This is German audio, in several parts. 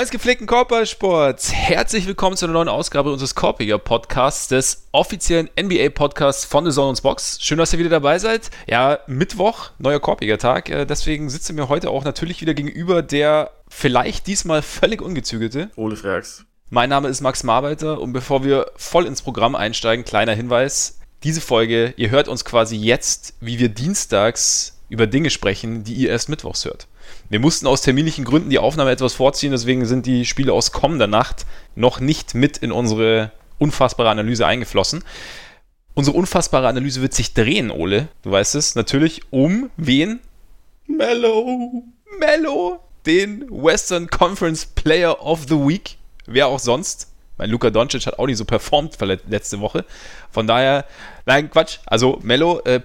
Des gepflegten Korbballsports, herzlich willkommen zu einer neuen Ausgabe unseres Korpiger Podcasts, des offiziellen NBA-Podcasts von The Zone Box. Schön, dass ihr wieder dabei seid. Ja, Mittwoch, neuer Korpiger Tag. Äh, deswegen sitzt ihr mir heute auch natürlich wieder gegenüber der vielleicht diesmal völlig ungezügelte. Ole Frags. Mein Name ist Max Marbeiter und bevor wir voll ins Programm einsteigen, kleiner Hinweis. Diese Folge, ihr hört uns quasi jetzt, wie wir dienstags über Dinge sprechen, die ihr erst mittwochs hört. Wir mussten aus terminlichen Gründen die Aufnahme etwas vorziehen, deswegen sind die Spiele aus kommender Nacht noch nicht mit in unsere unfassbare Analyse eingeflossen. Unsere unfassbare Analyse wird sich drehen, Ole. Du weißt es, natürlich um wen? Mellow. Mellow, den Western Conference Player of the Week. Wer auch sonst. Mein Luka Doncic hat auch nicht so performt letzte Woche. Von daher, nein, Quatsch. Also Mello äh,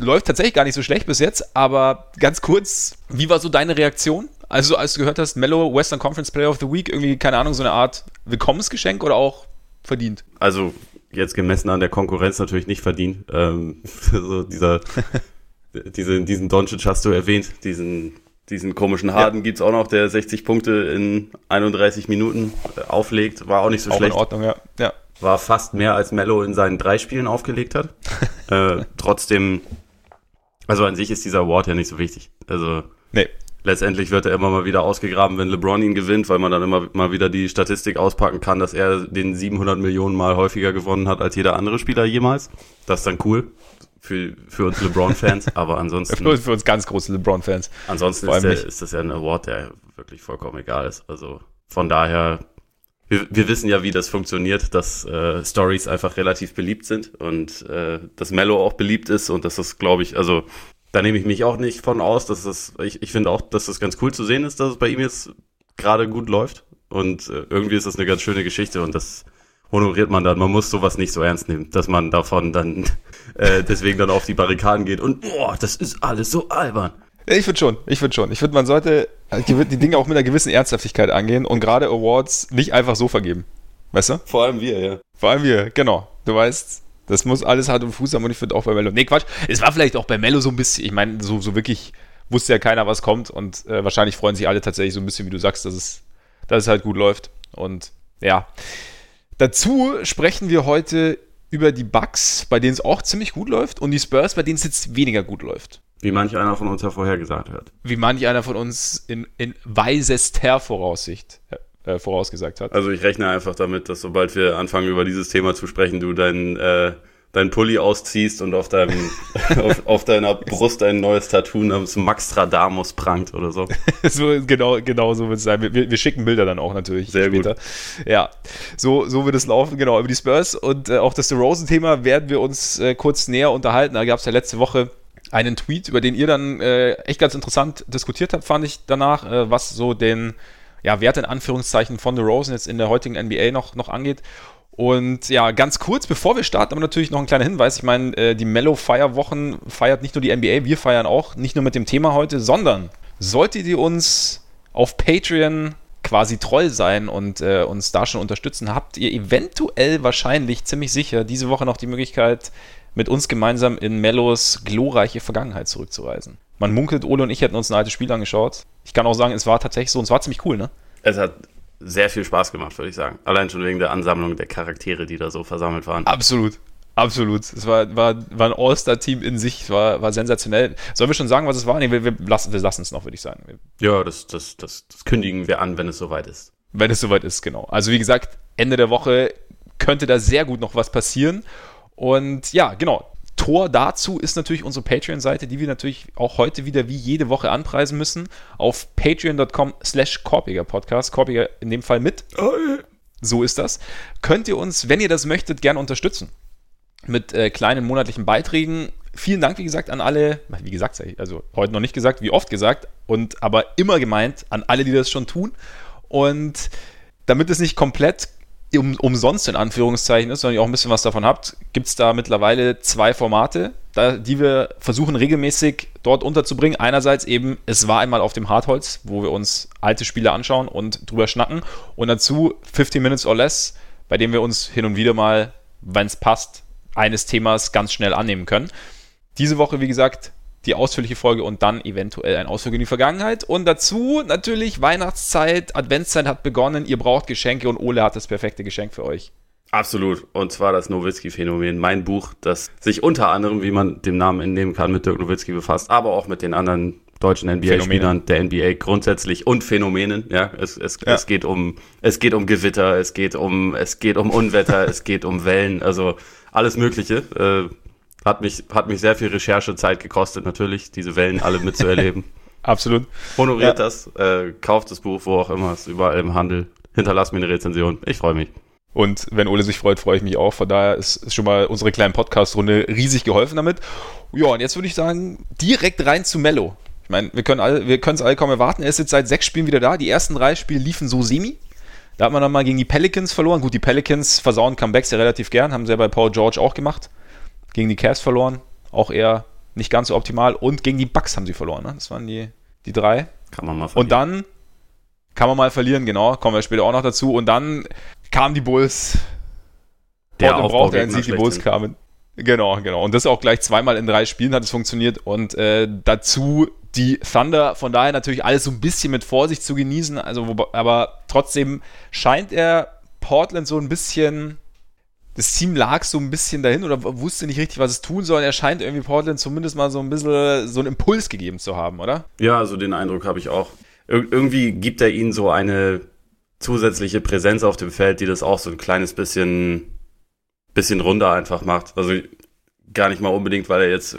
läuft tatsächlich gar nicht so schlecht bis jetzt, aber ganz kurz, wie war so deine Reaktion? Also, als du gehört hast, Mellow Western Conference Player of the Week, irgendwie, keine Ahnung, so eine Art Willkommensgeschenk oder auch verdient? Also, jetzt gemessen an der Konkurrenz natürlich nicht verdient. Ähm, so dieser, diese, diesen Doncic hast du erwähnt, diesen, diesen komischen Harden ja. gibt's auch noch, der 60 Punkte in 31 Minuten äh, auflegt, war auch nicht so auch schlecht. in Ordnung, ja. ja. War fast mehr als Mello in seinen drei Spielen aufgelegt hat. äh, trotzdem also an sich ist dieser Award ja nicht so wichtig. Also nee. letztendlich wird er immer mal wieder ausgegraben, wenn LeBron ihn gewinnt, weil man dann immer mal wieder die Statistik auspacken kann, dass er den 700 Millionen Mal häufiger gewonnen hat als jeder andere Spieler jemals. Das ist dann cool für, für uns LeBron-Fans, aber ansonsten. für, für uns ganz große LeBron-Fans. Ansonsten ist, der, ist, das ja ein Award, der wirklich vollkommen egal ist. Also von daher, wir, wir wissen ja, wie das funktioniert, dass äh, Stories einfach relativ beliebt sind und äh, dass Mello auch beliebt ist und dass das, glaube ich, also da nehme ich mich auch nicht von aus, dass das, ich, ich finde auch, dass das ganz cool zu sehen ist, dass es bei ihm jetzt gerade gut läuft und äh, irgendwie ist das eine ganz schöne Geschichte und das honoriert man dann. Man muss sowas nicht so ernst nehmen, dass man davon dann äh, deswegen dann auf die Barrikaden geht und boah, das ist alles so albern. Ich finde schon, ich finde schon. Ich finde, man sollte die Dinge auch mit einer gewissen Ernsthaftigkeit angehen und gerade Awards nicht einfach so vergeben. Weißt du? Vor allem wir, ja. Vor allem wir, genau. Du weißt, das muss alles Hand und Fuß haben und ich finde auch bei Mello. Nee, Quatsch. Es war vielleicht auch bei Mello so ein bisschen, ich meine, so, so wirklich wusste ja keiner, was kommt und äh, wahrscheinlich freuen sich alle tatsächlich so ein bisschen, wie du sagst, dass es, dass es halt gut läuft. Und ja. Dazu sprechen wir heute über die Bugs, bei denen es auch ziemlich gut läuft und die Spurs, bei denen es jetzt weniger gut läuft. Wie manch einer von uns ja vorhergesagt hat. Wie manch einer von uns in, in weisester Voraussicht äh, vorausgesagt hat. Also ich rechne einfach damit, dass sobald wir anfangen, über dieses Thema zu sprechen, du dein, äh, dein Pulli ausziehst und auf, deinem, auf, auf deiner Brust ein neues Tattoo namens Max Stradamus prangt oder so. so genau, genau so wird es sein. Wir, wir, schicken Bilder dann auch natürlich Sehr später. Gut. Ja, so, so wird es laufen, genau, über die Spurs. Und äh, auch das DeRozan-Thema werden wir uns äh, kurz näher unterhalten. Da gab es ja letzte Woche einen Tweet, über den ihr dann äh, echt ganz interessant diskutiert habt, fand ich danach, äh, was so den ja, Wert in Anführungszeichen von The Rosen jetzt in der heutigen NBA noch, noch angeht. Und ja, ganz kurz, bevor wir starten, aber natürlich noch ein kleiner Hinweis. Ich meine, äh, die Mellow Fire Wochen feiert nicht nur die NBA, wir feiern auch nicht nur mit dem Thema heute, sondern solltet ihr uns auf Patreon quasi treu sein und äh, uns da schon unterstützen, habt ihr eventuell wahrscheinlich ziemlich sicher diese Woche noch die Möglichkeit, mit uns gemeinsam in Mellos glorreiche Vergangenheit zurückzureisen. Man munkelt, Ole und ich hätten uns ein altes Spiel angeschaut. Ich kann auch sagen, es war tatsächlich so und es war ziemlich cool, ne? Es hat sehr viel Spaß gemacht, würde ich sagen. Allein schon wegen der Ansammlung der Charaktere, die da so versammelt waren. Absolut. Absolut. Es war, war, war ein All-Star-Team in sich, war, war sensationell. Sollen wir schon sagen, was es war? Nee, wir, wir lassen wir es noch, würde ich sagen. Ja, das, das, das, das kündigen wir an, wenn es soweit ist. Wenn es soweit ist, genau. Also wie gesagt, Ende der Woche könnte da sehr gut noch was passieren. Und ja, genau. Tor dazu ist natürlich unsere Patreon-Seite, die wir natürlich auch heute wieder wie jede Woche anpreisen müssen. Auf patreon.com slash Korpiger Podcast. Korpiger in dem Fall mit. So ist das. Könnt ihr uns, wenn ihr das möchtet, gerne unterstützen. Mit äh, kleinen monatlichen Beiträgen. Vielen Dank, wie gesagt, an alle, wie gesagt, also heute noch nicht gesagt, wie oft gesagt, und aber immer gemeint an alle, die das schon tun. Und damit es nicht komplett um, umsonst in Anführungszeichen ist, sondern ihr auch ein bisschen was davon habt, gibt es da mittlerweile zwei Formate, da, die wir versuchen regelmäßig dort unterzubringen. Einerseits eben, es war einmal auf dem Hartholz, wo wir uns alte Spiele anschauen und drüber schnacken. Und dazu 15 Minutes or Less, bei dem wir uns hin und wieder mal, wenn es passt, eines Themas ganz schnell annehmen können. Diese Woche, wie gesagt, die ausführliche Folge und dann eventuell ein Ausflug in die Vergangenheit. Und dazu natürlich Weihnachtszeit, Adventszeit hat begonnen, ihr braucht Geschenke und Ole hat das perfekte Geschenk für euch. Absolut. Und zwar das Nowitzki-Phänomen. Mein Buch, das sich unter anderem, wie man dem Namen entnehmen kann, mit Dirk Nowitzki befasst, aber auch mit den anderen deutschen NBA-Spielern, der NBA grundsätzlich und Phänomenen. Ja, es, es, ja. es geht um, es geht um Gewitter, es geht um, es geht um Unwetter, es geht um Wellen, also alles Mögliche. Äh, hat mich, hat mich sehr viel Recherchezeit gekostet, natürlich, diese Wellen alle mitzuerleben. Absolut. Honoriert ja. das, äh, kauft das Buch, wo auch immer, ist überall im Handel. Hinterlasst mir eine Rezension. Ich freue mich. Und wenn Ole sich freut, freue ich mich auch. Von daher ist, ist schon mal unsere kleine Podcast-Runde riesig geholfen damit. Ja, und jetzt würde ich sagen, direkt rein zu Mello. Ich meine, wir können alle, wir können es alle kaum erwarten. Er ist jetzt seit sechs Spielen wieder da. Die ersten drei Spiele liefen so semi. Da hat man dann mal gegen die Pelicans verloren. Gut, die Pelicans versauen Comebacks ja relativ gern, haben sie ja bei Paul George auch gemacht. Gegen die Cavs verloren, auch eher nicht ganz so optimal. Und gegen die Bucks haben sie verloren. Ne? Das waren die, die drei. Kann man mal verlieren. Und dann kann man mal verlieren, genau. Kommen wir später auch noch dazu. Und dann kamen die Bulls. Der Portland brauchte einen Sieg, die Bulls kamen. Genau, genau. Und das auch gleich zweimal in drei Spielen hat es funktioniert. Und äh, dazu die Thunder, von daher natürlich alles so ein bisschen mit Vorsicht zu genießen. Also, aber trotzdem scheint er Portland so ein bisschen. Das Team lag so ein bisschen dahin oder wusste nicht richtig, was es tun soll. Er scheint irgendwie Portland zumindest mal so ein bisschen so einen Impuls gegeben zu haben, oder? Ja, also den Eindruck habe ich auch. Ir irgendwie gibt er ihnen so eine zusätzliche Präsenz auf dem Feld, die das auch so ein kleines bisschen, bisschen runder einfach macht. Also gar nicht mal unbedingt, weil er jetzt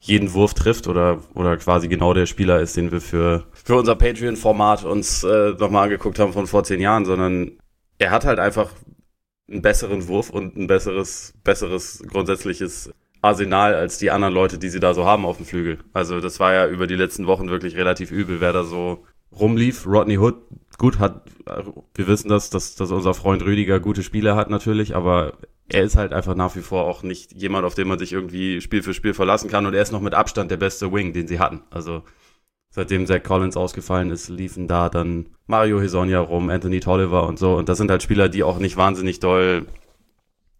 jeden Wurf trifft oder, oder quasi genau der Spieler ist, den wir für, für unser Patreon-Format uns äh, nochmal angeguckt haben von vor zehn Jahren, sondern er hat halt einfach einen besseren Wurf und ein besseres, besseres grundsätzliches Arsenal als die anderen Leute, die sie da so haben auf dem Flügel. Also das war ja über die letzten Wochen wirklich relativ übel, wer da so rumlief. Rodney Hood, gut, hat, wir wissen das, dass, dass unser Freund Rüdiger gute Spiele hat natürlich, aber er ist halt einfach nach wie vor auch nicht jemand, auf den man sich irgendwie Spiel für Spiel verlassen kann. Und er ist noch mit Abstand der beste Wing, den sie hatten. Also seitdem Zach Collins ausgefallen ist, liefen da dann Mario Hesonia rum, Anthony Tolliver und so. Und das sind halt Spieler, die auch nicht wahnsinnig doll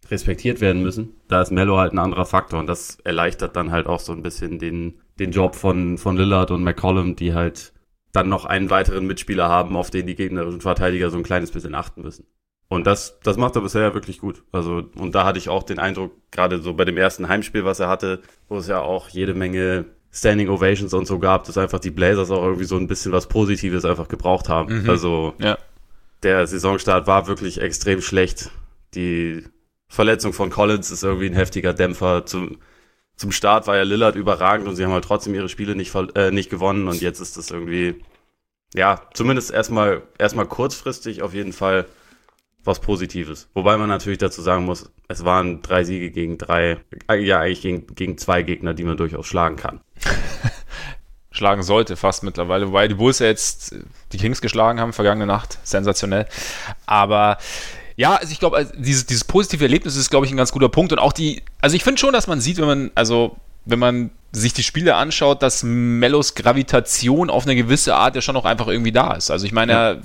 respektiert werden müssen. Da ist Mello halt ein anderer Faktor und das erleichtert dann halt auch so ein bisschen den, den Job von, von Lillard und McCollum, die halt dann noch einen weiteren Mitspieler haben, auf den die gegnerischen Verteidiger so ein kleines bisschen achten müssen. Und das, das macht er bisher wirklich gut. Also, und da hatte ich auch den Eindruck, gerade so bei dem ersten Heimspiel, was er hatte, wo es ja auch jede Menge Standing Ovations und so gab, dass einfach die Blazers auch irgendwie so ein bisschen was Positives einfach gebraucht haben. Mhm. Also, ja. der Saisonstart war wirklich extrem schlecht. Die Verletzung von Collins ist irgendwie ein heftiger Dämpfer. Zum, zum Start war ja Lillard überragend und sie haben halt trotzdem ihre Spiele nicht, äh, nicht gewonnen und jetzt ist das irgendwie, ja, zumindest erstmal, erstmal kurzfristig auf jeden Fall was Positives. Wobei man natürlich dazu sagen muss, es waren drei Siege gegen drei, äh, ja eigentlich gegen, gegen zwei Gegner, die man durchaus schlagen kann. schlagen sollte fast mittlerweile, wobei die Bulls ja jetzt die Kings geschlagen haben vergangene Nacht, sensationell. Aber ja, also ich glaube, also dieses, dieses positive Erlebnis ist, glaube ich, ein ganz guter Punkt und auch die, also ich finde schon, dass man sieht, wenn man, also wenn man sich die Spiele anschaut, dass Mellos Gravitation auf eine gewisse Art ja schon noch einfach irgendwie da ist. Also ich meine, er,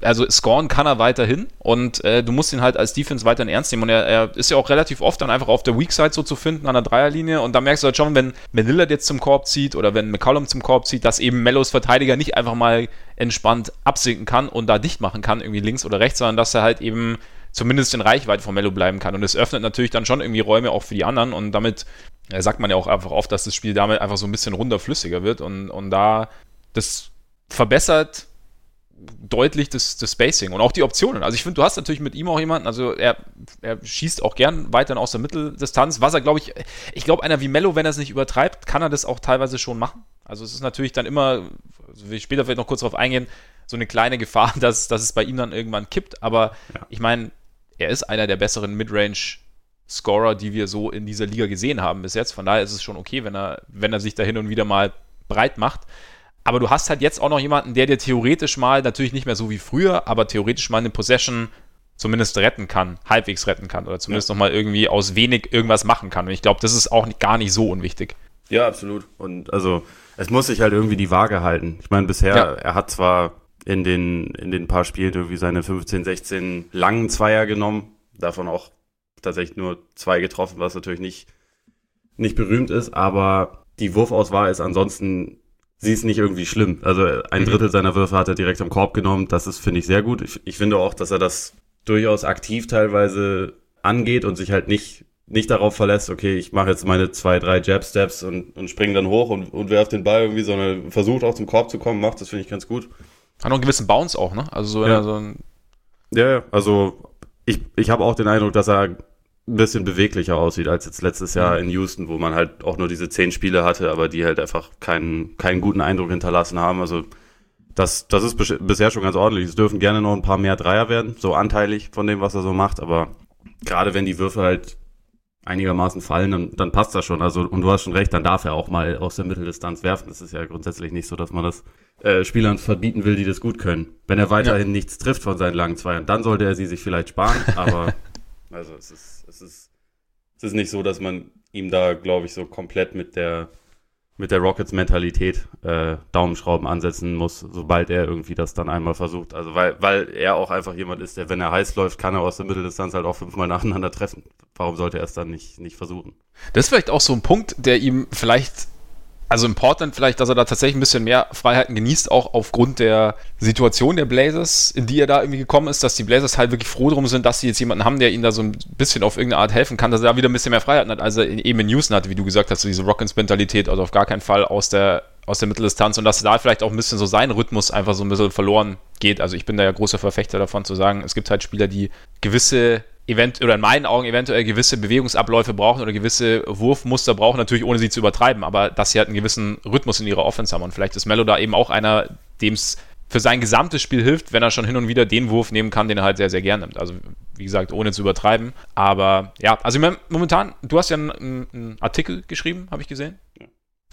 also scoren kann er weiterhin und äh, du musst ihn halt als Defense weiterhin ernst nehmen. Und er, er, ist ja auch relativ oft dann einfach auf der Weak Side so zu finden an der Dreierlinie. Und da merkst du halt schon, wenn, wenn Lillard jetzt zum Korb zieht oder wenn McCollum zum Korb zieht, dass eben Mellos Verteidiger nicht einfach mal entspannt absinken kann und da dicht machen kann, irgendwie links oder rechts, sondern dass er halt eben zumindest in Reichweite von Mello bleiben kann. Und es öffnet natürlich dann schon irgendwie Räume auch für die anderen und damit ja, sagt man ja auch einfach oft, dass das Spiel damit einfach so ein bisschen runterflüssiger wird und, und da das verbessert deutlich das, das Spacing und auch die Optionen. Also ich finde, du hast natürlich mit ihm auch jemanden, also er, er schießt auch gern weiterhin aus der Mitteldistanz, was er, glaube ich, ich glaube, einer wie Mello, wenn er es nicht übertreibt, kann er das auch teilweise schon machen. Also es ist natürlich dann immer, also will ich später vielleicht noch kurz darauf eingehen, so eine kleine Gefahr, dass, dass es bei ihm dann irgendwann kippt, aber ja. ich meine, er ist einer der besseren Midrange Scorer, die wir so in dieser Liga gesehen haben bis jetzt. Von daher ist es schon okay, wenn er, wenn er sich da hin und wieder mal breit macht. Aber du hast halt jetzt auch noch jemanden, der dir theoretisch mal, natürlich nicht mehr so wie früher, aber theoretisch mal eine Possession zumindest retten kann, halbwegs retten kann oder zumindest ja. nochmal irgendwie aus wenig irgendwas machen kann. Und ich glaube, das ist auch nicht, gar nicht so unwichtig. Ja, absolut. Und also es muss sich halt irgendwie die Waage halten. Ich meine, bisher, ja. er hat zwar in den, in den paar Spielen irgendwie seine 15, 16 langen Zweier genommen, davon auch tatsächlich nur zwei getroffen, was natürlich nicht, nicht berühmt ist, aber die Wurfauswahl ist ansonsten, sie ist nicht irgendwie schlimm. Also ein mhm. Drittel seiner Würfe hat er direkt am Korb genommen. Das ist, finde ich, sehr gut. Ich, ich finde auch, dass er das durchaus aktiv teilweise angeht und sich halt nicht nicht darauf verlässt, okay, ich mache jetzt meine zwei, drei Jab-Steps und, und springe dann hoch und, und werfe den Ball irgendwie, sondern versucht auch zum Korb zu kommen, macht das, finde ich ganz gut. Hat noch einen gewissen Bounce auch, ne? Also so, ja. so ein Ja, ja, also ich, ich habe auch den Eindruck, dass er ein bisschen beweglicher aussieht als jetzt letztes Jahr mhm. in Houston, wo man halt auch nur diese zehn Spiele hatte, aber die halt einfach keinen, keinen guten Eindruck hinterlassen haben. Also das, das ist bisher schon ganz ordentlich. Es dürfen gerne noch ein paar mehr Dreier werden, so anteilig von dem, was er so macht, aber gerade wenn die Würfe halt einigermaßen fallen, dann, dann passt das schon. Also, und du hast schon recht, dann darf er auch mal aus der Mitteldistanz werfen. Das ist ja grundsätzlich nicht so, dass man das äh, Spielern verbieten will, die das gut können. Wenn er weiterhin ja. nichts trifft von seinen langen Zweiern, dann sollte er sie sich vielleicht sparen, aber also es ist, es ist, es ist nicht so, dass man ihm da, glaube ich, so komplett mit der mit der Rockets-Mentalität äh, Daumenschrauben ansetzen muss, sobald er irgendwie das dann einmal versucht. Also weil, weil er auch einfach jemand ist, der, wenn er heiß läuft, kann er aus der Mitteldistanz halt auch fünfmal nacheinander treffen. Warum sollte er es dann nicht, nicht versuchen? Das ist vielleicht auch so ein Punkt, der ihm vielleicht also in Portland vielleicht, dass er da tatsächlich ein bisschen mehr Freiheiten genießt, auch aufgrund der Situation der Blazers, in die er da irgendwie gekommen ist, dass die Blazers halt wirklich froh drum sind, dass sie jetzt jemanden haben, der ihnen da so ein bisschen auf irgendeine Art helfen kann, dass er da wieder ein bisschen mehr Freiheiten hat, als er eben in Houston hatte, wie du gesagt hast, so diese Rockins-Mentalität, also auf gar keinen Fall aus der aus der Mitteldistanz und dass da vielleicht auch ein bisschen so sein Rhythmus einfach so ein bisschen verloren geht. Also ich bin da ja großer Verfechter davon zu sagen, es gibt halt Spieler, die gewisse event oder in meinen Augen eventuell gewisse Bewegungsabläufe brauchen oder gewisse Wurfmuster brauchen, natürlich ohne sie zu übertreiben, aber dass sie halt einen gewissen Rhythmus in ihrer Offense haben. Und vielleicht ist Melo da eben auch einer, dem es für sein gesamtes Spiel hilft, wenn er schon hin und wieder den Wurf nehmen kann, den er halt sehr, sehr gern nimmt. Also, wie gesagt, ohne zu übertreiben. Aber ja, also momentan, du hast ja einen, einen Artikel geschrieben, habe ich gesehen.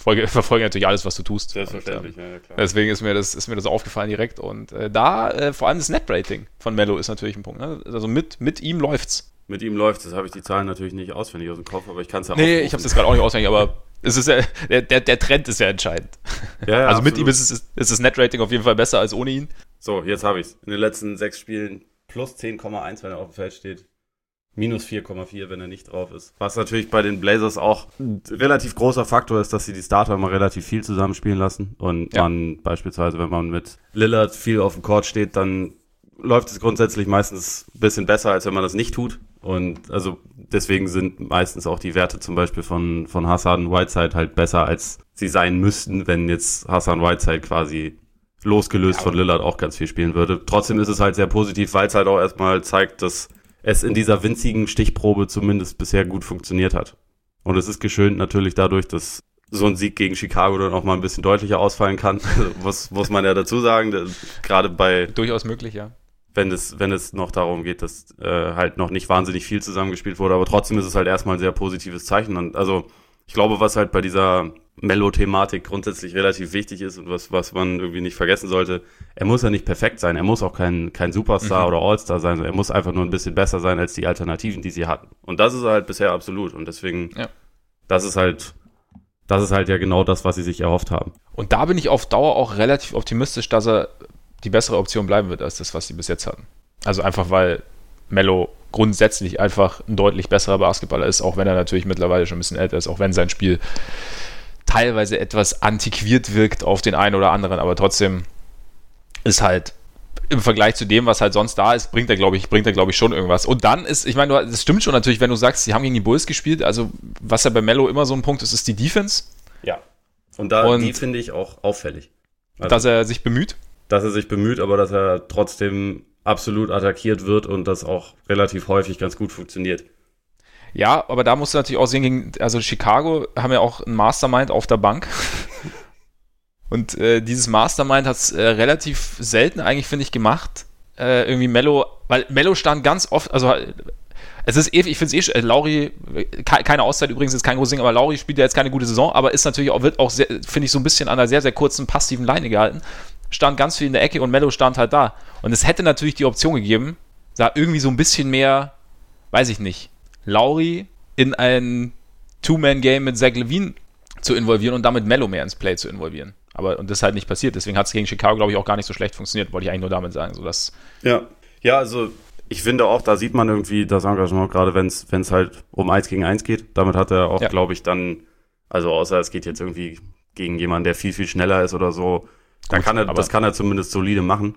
Folge, verfolge natürlich alles, was du tust. Selbstverständlich, und, ähm, ja, klar. Deswegen ist mir das, ist mir das aufgefallen direkt. Und äh, da, äh, vor allem das Net-Rating von Mello ist natürlich ein Punkt. Ne? Also mit, mit ihm läuft's. Mit ihm läuft's. Das habe ich die Zahlen natürlich nicht auswendig aus dem Kopf, aber ich kann es ja auch. Nee, ich habe es jetzt gerade auch nicht auswendig, aber es ist ja, der, der, der Trend ist ja entscheidend. Ja, ja, also absolut. mit ihm ist, es, ist das Net-Rating auf jeden Fall besser als ohne ihn. So, jetzt habe ich's. In den letzten sechs Spielen plus 10,1, wenn er auf dem Feld steht. Minus 4,4, wenn er nicht drauf ist. Was natürlich bei den Blazers auch ein relativ großer Faktor ist, dass sie die Starter immer relativ viel zusammenspielen lassen. Und ja. man beispielsweise, wenn man mit Lillard viel auf dem Court steht, dann läuft es grundsätzlich meistens ein bisschen besser, als wenn man das nicht tut. Und also deswegen sind meistens auch die Werte zum Beispiel von, von Hassan Whiteside halt besser, als sie sein müssten, wenn jetzt Hassan Whiteside quasi losgelöst ja. von Lillard auch ganz viel spielen würde. Trotzdem ist es halt sehr positiv, weil es halt auch erstmal zeigt, dass es in dieser winzigen Stichprobe zumindest bisher gut funktioniert hat. Und es ist geschönt natürlich dadurch, dass so ein Sieg gegen Chicago dann auch mal ein bisschen deutlicher ausfallen kann. Was muss man ja dazu sagen, gerade bei durchaus möglich, ja. Wenn es wenn es noch darum geht, dass äh, halt noch nicht wahnsinnig viel zusammengespielt wurde, aber trotzdem ist es halt erstmal ein sehr positives Zeichen. Und also ich glaube, was halt bei dieser Mellow-Thematik grundsätzlich relativ wichtig ist und was, was man irgendwie nicht vergessen sollte. Er muss ja nicht perfekt sein, er muss auch kein, kein Superstar mhm. oder Allstar sein, er muss einfach nur ein bisschen besser sein als die Alternativen, die sie hatten. Und das ist halt bisher absolut. Und deswegen, ja. das ist halt, das ist halt ja genau das, was sie sich erhofft haben. Und da bin ich auf Dauer auch relativ optimistisch, dass er die bessere Option bleiben wird als das, was sie bis jetzt hatten. Also einfach, weil Mello grundsätzlich einfach ein deutlich besserer Basketballer ist, auch wenn er natürlich mittlerweile schon ein bisschen älter ist, auch wenn sein Spiel teilweise etwas antiquiert wirkt auf den einen oder anderen, aber trotzdem ist halt im Vergleich zu dem, was halt sonst da ist, bringt er, glaube ich, bringt er, glaube ich, schon irgendwas. Und dann ist, ich meine, das stimmt schon natürlich, wenn du sagst, sie haben gegen die Bulls gespielt, also was ja bei Mello immer so ein Punkt ist, ist die Defense. Ja. Und da, Und die finde ich auch auffällig. Also, dass er sich bemüht? Dass er sich bemüht, aber dass er trotzdem absolut attackiert wird und das auch relativ häufig ganz gut funktioniert. Ja, aber da musst du natürlich auch sehen, gegen, also Chicago haben ja auch ein Mastermind auf der Bank. Und äh, dieses Mastermind hat es äh, relativ selten eigentlich, finde ich, gemacht. Äh, irgendwie Mello, weil Mello stand ganz oft, also es ist eh, ich finde es eh, äh, Lauri, keine Auszeit übrigens, ist kein großes Ding, aber Lauri spielt ja jetzt keine gute Saison, aber ist natürlich auch, wird auch, finde ich, so ein bisschen an einer sehr, sehr kurzen passiven Leine gehalten. Stand ganz viel in der Ecke und Mello stand halt da. Und es hätte natürlich die Option gegeben, da irgendwie so ein bisschen mehr, weiß ich nicht, Lauri in ein Two-Man-Game mit Zach Levine zu involvieren und damit Mello mehr ins Play zu involvieren. Aber und das ist halt nicht passiert. Deswegen hat es gegen Chicago, glaube ich, auch gar nicht so schlecht funktioniert, wollte ich eigentlich nur damit sagen. So dass ja. ja, also ich finde auch, da sieht man irgendwie das Engagement, gerade wenn es halt um 1 gegen 1 geht. Damit hat er auch, ja. glaube ich, dann Also außer es geht jetzt irgendwie gegen jemanden, der viel, viel schneller ist oder so. Da kann er, das kann er zumindest solide machen.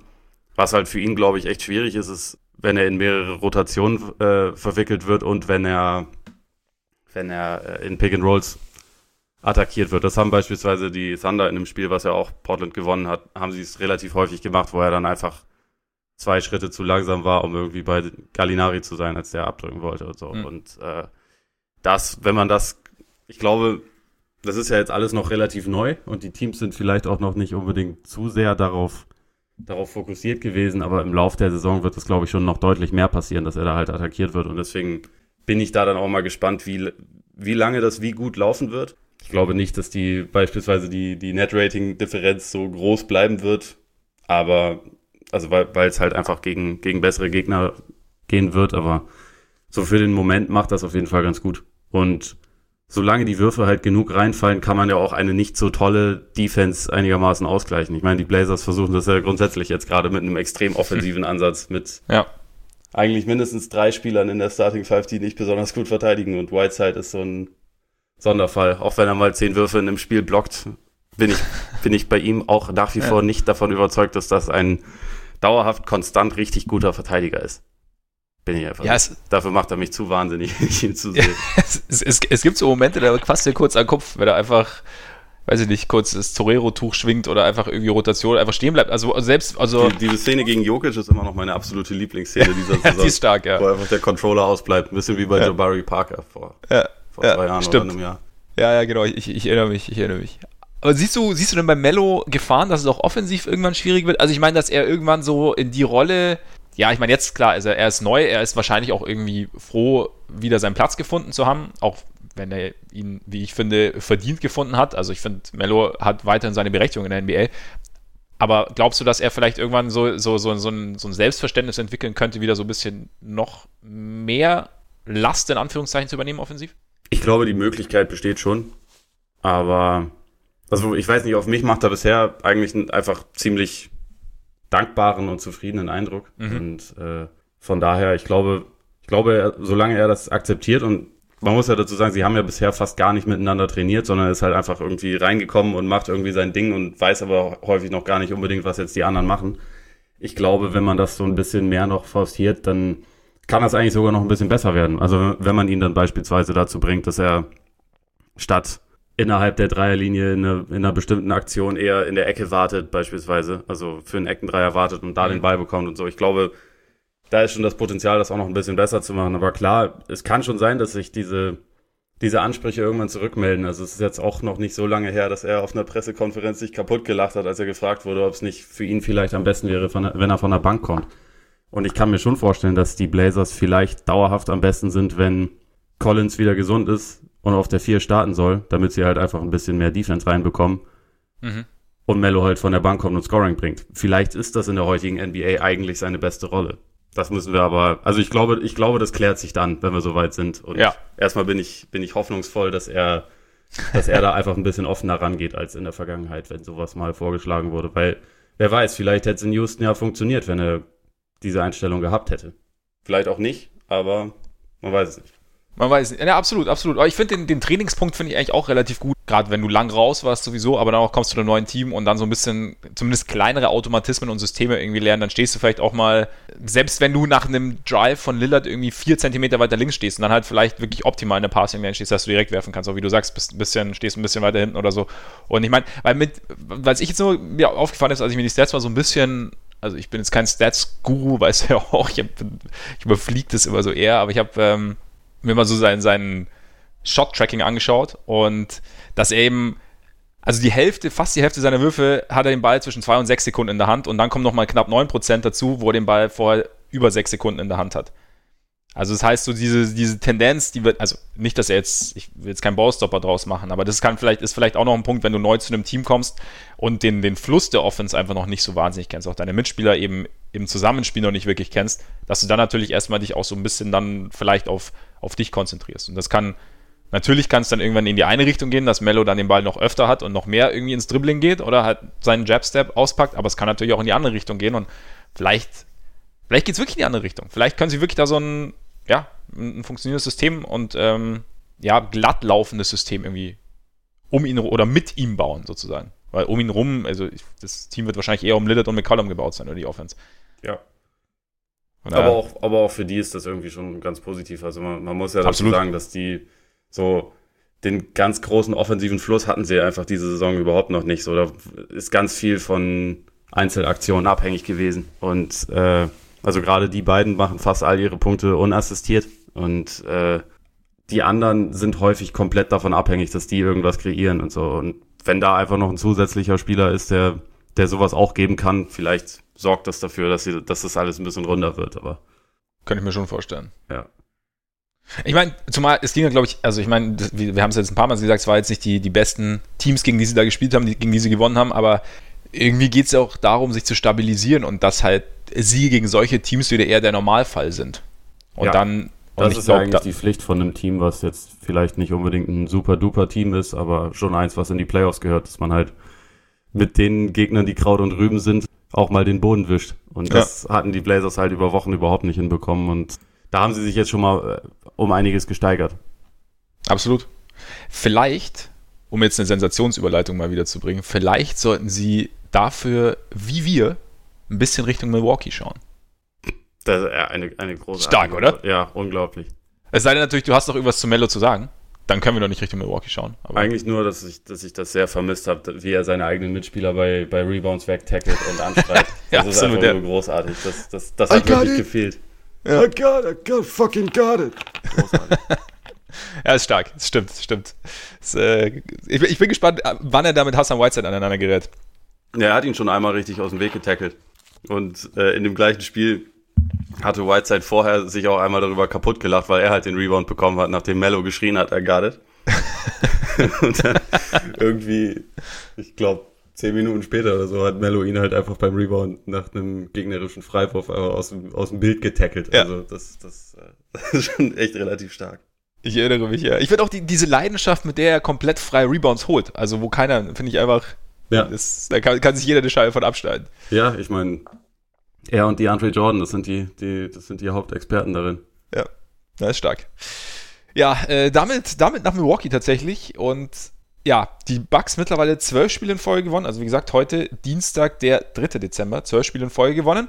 Was halt für ihn, glaube ich, echt schwierig ist, ist, wenn er in mehrere Rotationen äh, verwickelt wird und wenn er, wenn er äh, in Pick and Rolls attackiert wird. Das haben beispielsweise die Thunder in dem Spiel, was ja auch Portland gewonnen hat, haben sie es relativ häufig gemacht, wo er dann einfach zwei Schritte zu langsam war, um irgendwie bei Gallinari zu sein, als der abdrücken wollte und so. Mhm. Und äh, das, wenn man das, ich glaube, das ist ja jetzt alles noch relativ neu und die Teams sind vielleicht auch noch nicht unbedingt zu sehr darauf, darauf fokussiert gewesen, aber im Lauf der Saison wird es, glaube ich, schon noch deutlich mehr passieren, dass er da halt attackiert wird und deswegen bin ich da dann auch mal gespannt, wie, wie lange das wie gut laufen wird. Ich glaube nicht, dass die beispielsweise die, die Net-Rating-Differenz so groß bleiben wird, aber also weil es halt einfach gegen, gegen bessere Gegner gehen wird, aber so für den Moment macht das auf jeden Fall ganz gut. Und solange die Würfe halt genug reinfallen, kann man ja auch eine nicht so tolle Defense einigermaßen ausgleichen. Ich meine, die Blazers versuchen das ja grundsätzlich jetzt gerade mit einem extrem offensiven Ansatz mit ja. eigentlich mindestens drei Spielern in der Starting Five, die nicht besonders gut verteidigen und Whiteside ist so ein Sonderfall. Auch wenn er mal zehn Würfe in einem Spiel blockt, bin ich, bin ich bei ihm auch nach wie ja. vor nicht davon überzeugt, dass das ein dauerhaft konstant richtig guter Verteidiger ist. Bin ich einfach. Ja, es, Dafür macht er mich zu wahnsinnig, ihn zu sehen. es, es, es, gibt so Momente, da fasst dir kurz an den Kopf, wenn er einfach, weiß ich nicht, kurz das Torero-Tuch schwingt oder einfach irgendwie Rotation einfach stehen bleibt. Also selbst, also. Die, diese Szene gegen Jokic ist immer noch meine absolute Lieblingsszene dieser Saison. die ist stark, ja. Wo einfach der Controller ausbleibt. Ein bisschen wie bei ja. Jabari Parker vor, ja. vor zwei Jahren stimmt. oder einem Jahr. Ja, ja, genau. Ich, ich erinnere mich, ich erinnere mich. Aber siehst du, siehst du denn bei Mello Gefahren, dass es auch offensiv irgendwann schwierig wird? Also ich meine, dass er irgendwann so in die Rolle ja, ich meine, jetzt klar, also er ist neu, er ist wahrscheinlich auch irgendwie froh, wieder seinen Platz gefunden zu haben, auch wenn er ihn, wie ich finde, verdient gefunden hat. Also ich finde, Mello hat weiterhin seine Berechtigung in der NBA. Aber glaubst du, dass er vielleicht irgendwann so, so, so, so, ein, so ein Selbstverständnis entwickeln könnte, wieder so ein bisschen noch mehr Last in Anführungszeichen zu übernehmen offensiv? Ich glaube, die Möglichkeit besteht schon. Aber, also ich weiß nicht, auf mich macht er bisher eigentlich einfach ziemlich dankbaren und zufriedenen Eindruck. Mhm. Und äh, von daher, ich glaube, ich glaube, solange er das akzeptiert und man muss ja dazu sagen, sie haben ja bisher fast gar nicht miteinander trainiert, sondern ist halt einfach irgendwie reingekommen und macht irgendwie sein Ding und weiß aber häufig noch gar nicht unbedingt, was jetzt die anderen machen. Ich glaube, wenn man das so ein bisschen mehr noch forciert, dann kann das eigentlich sogar noch ein bisschen besser werden. Also wenn man ihn dann beispielsweise dazu bringt, dass er statt innerhalb der Dreierlinie in, eine, in einer bestimmten Aktion eher in der Ecke wartet, beispielsweise. Also für einen Eckendreier wartet und da mhm. den Ball bekommt und so. Ich glaube, da ist schon das Potenzial, das auch noch ein bisschen besser zu machen. Aber klar, es kann schon sein, dass sich diese, diese Ansprüche irgendwann zurückmelden. Also es ist jetzt auch noch nicht so lange her, dass er auf einer Pressekonferenz sich kaputt gelacht hat, als er gefragt wurde, ob es nicht für ihn vielleicht am besten wäre, wenn er von der Bank kommt. Und ich kann mir schon vorstellen, dass die Blazers vielleicht dauerhaft am besten sind, wenn Collins wieder gesund ist, und auf der 4 starten soll, damit sie halt einfach ein bisschen mehr Defense reinbekommen. Mhm. Und Mello halt von der Bank kommt und Scoring bringt. Vielleicht ist das in der heutigen NBA eigentlich seine beste Rolle. Das müssen wir aber, also ich glaube, ich glaube, das klärt sich dann, wenn wir soweit sind. Und ja. erstmal bin ich, bin ich hoffnungsvoll, dass er, dass er da einfach ein bisschen offener rangeht als in der Vergangenheit, wenn sowas mal vorgeschlagen wurde. Weil, wer weiß, vielleicht hätte es in Houston ja funktioniert, wenn er diese Einstellung gehabt hätte. Vielleicht auch nicht, aber man weiß es nicht. Man weiß nicht. Ja, absolut, absolut. Aber ich finde den, den Trainingspunkt finde ich eigentlich auch relativ gut. Gerade wenn du lang raus warst sowieso, aber dann auch kommst du zu einem neuen Team und dann so ein bisschen, zumindest kleinere Automatismen und Systeme irgendwie lernen, dann stehst du vielleicht auch mal, selbst wenn du nach einem Drive von Lillard irgendwie vier Zentimeter weiter links stehst und dann halt vielleicht wirklich optimal in der Passing Lane stehst, dass du direkt werfen kannst, auch wie du sagst, bist ein bisschen, stehst ein bisschen weiter hinten oder so. Und ich meine, weil mit, was ich jetzt nur mir aufgefallen ist, als ich mir die Stats mal so ein bisschen also ich bin jetzt kein Stats-Guru, weiß ja auch, ich, hab, ich überfliege das immer so eher, aber ich habe ähm, mir mal so sein, sein Shot-Tracking angeschaut und dass er eben, also die Hälfte, fast die Hälfte seiner Würfe hat er den Ball zwischen zwei und sechs Sekunden in der Hand und dann kommen nochmal knapp neun Prozent dazu, wo er den Ball vorher über sechs Sekunden in der Hand hat. Also das heißt so diese, diese Tendenz, die wird, also nicht, dass er jetzt, ich will jetzt keinen Ballstopper draus machen, aber das kann vielleicht, ist vielleicht auch noch ein Punkt, wenn du neu zu einem Team kommst und den, den Fluss der Offense einfach noch nicht so wahnsinnig kennst, auch deine Mitspieler eben im Zusammenspiel noch nicht wirklich kennst, dass du dann natürlich erstmal dich auch so ein bisschen dann vielleicht auf, auf dich konzentrierst. Und das kann, natürlich kann es dann irgendwann in die eine Richtung gehen, dass Mello dann den Ball noch öfter hat und noch mehr irgendwie ins Dribbling geht oder halt seinen Jab-Step auspackt, aber es kann natürlich auch in die andere Richtung gehen und vielleicht, vielleicht geht es wirklich in die andere Richtung. Vielleicht können sie wirklich da so ein ja, ein funktionierendes System und ähm, ja, glatt laufendes System irgendwie um ihn oder mit ihm bauen, sozusagen. Weil um ihn rum, also das Team wird wahrscheinlich eher um Lillard und McCollum gebaut sein, oder die Offense. Ja. Aber auch, aber auch für die ist das irgendwie schon ganz positiv. Also man, man muss ja dazu absolut. sagen, dass die so den ganz großen offensiven Fluss hatten sie einfach diese Saison überhaupt noch nicht. So, da ist ganz viel von Einzelaktionen abhängig gewesen. Und äh, also gerade die beiden machen fast all ihre Punkte unassistiert. Und äh, die anderen sind häufig komplett davon abhängig, dass die irgendwas kreieren und so. Und wenn da einfach noch ein zusätzlicher Spieler ist, der, der sowas auch geben kann, vielleicht sorgt das dafür, dass, sie, dass das alles ein bisschen runder wird. Aber könnte ich mir schon vorstellen. Ja. Ich meine, zumal es ging ja, glaube ich, also ich meine, wir, wir haben es jetzt ein paar Mal gesagt, es war jetzt nicht die, die besten Teams, gegen die sie da gespielt haben, die, gegen die sie gewonnen haben, aber irgendwie geht es ja auch darum, sich zu stabilisieren und dass halt sie gegen solche Teams wieder eher der Normalfall sind. Und ja, dann. Und das ist glaub, ja eigentlich da, die Pflicht von einem Team, was jetzt vielleicht nicht unbedingt ein super duper Team ist, aber schon eins, was in die Playoffs gehört, dass man halt mit den Gegnern, die Kraut und Rüben sind, auch mal den Boden wischt. Und das ja. hatten die Blazers halt über Wochen überhaupt nicht hinbekommen und da haben sie sich jetzt schon mal äh, um einiges gesteigert. Absolut. Vielleicht, um jetzt eine Sensationsüberleitung mal wieder zu bringen, vielleicht sollten sie dafür, wie wir, ein bisschen Richtung Milwaukee schauen. Das ist eine, eine große. Stark, oder? Ja, unglaublich. Es sei denn natürlich, du hast noch irgendwas zu Mello zu sagen. Dann können wir doch nicht Richtung Milwaukee schauen. Aber Eigentlich nur, dass ich, dass ich das sehr vermisst habe, wie er seine eigenen Mitspieler bei, bei Rebounds wegtackelt und anschreit. ja, das ist absolut, einfach nur großartig. Das, das, das hat wirklich it. gefehlt. Ja. I got it, I got, fucking got it. Großartig. ja, ist stark. Das stimmt, das stimmt. Das, äh, ich, ich, bin gespannt, wann er da mit Hassan Whiteside aneinander gerät. Ja, er hat ihn schon einmal richtig aus dem Weg getackelt. Und äh, in dem gleichen Spiel hatte Whiteside vorher sich auch einmal darüber kaputt gelacht, weil er halt den Rebound bekommen hat, nachdem Mello geschrien hat, er it. und dann irgendwie, ich glaube, zehn Minuten später oder so hat Mello ihn halt einfach beim Rebound nach einem gegnerischen Freiwurf aus dem, aus dem Bild getackelt. Ja. Also das, das, äh, das ist schon echt relativ stark. Ich erinnere mich, ja. Ich finde auch die, diese Leidenschaft, mit der er komplett freie Rebounds holt. Also wo keiner, finde ich einfach, ja. Das, da kann, kann, sich jeder eine Scheibe von abschneiden. Ja, ich meine, er und die Andre Jordan, das sind die, die, das sind die Hauptexperten darin. Ja, das ist stark. Ja, äh, damit, damit nach Milwaukee tatsächlich. Und ja, die Bucks mittlerweile zwölf Spiele in Folge gewonnen. Also wie gesagt, heute Dienstag, der 3. Dezember, zwölf Spiele in Folge gewonnen.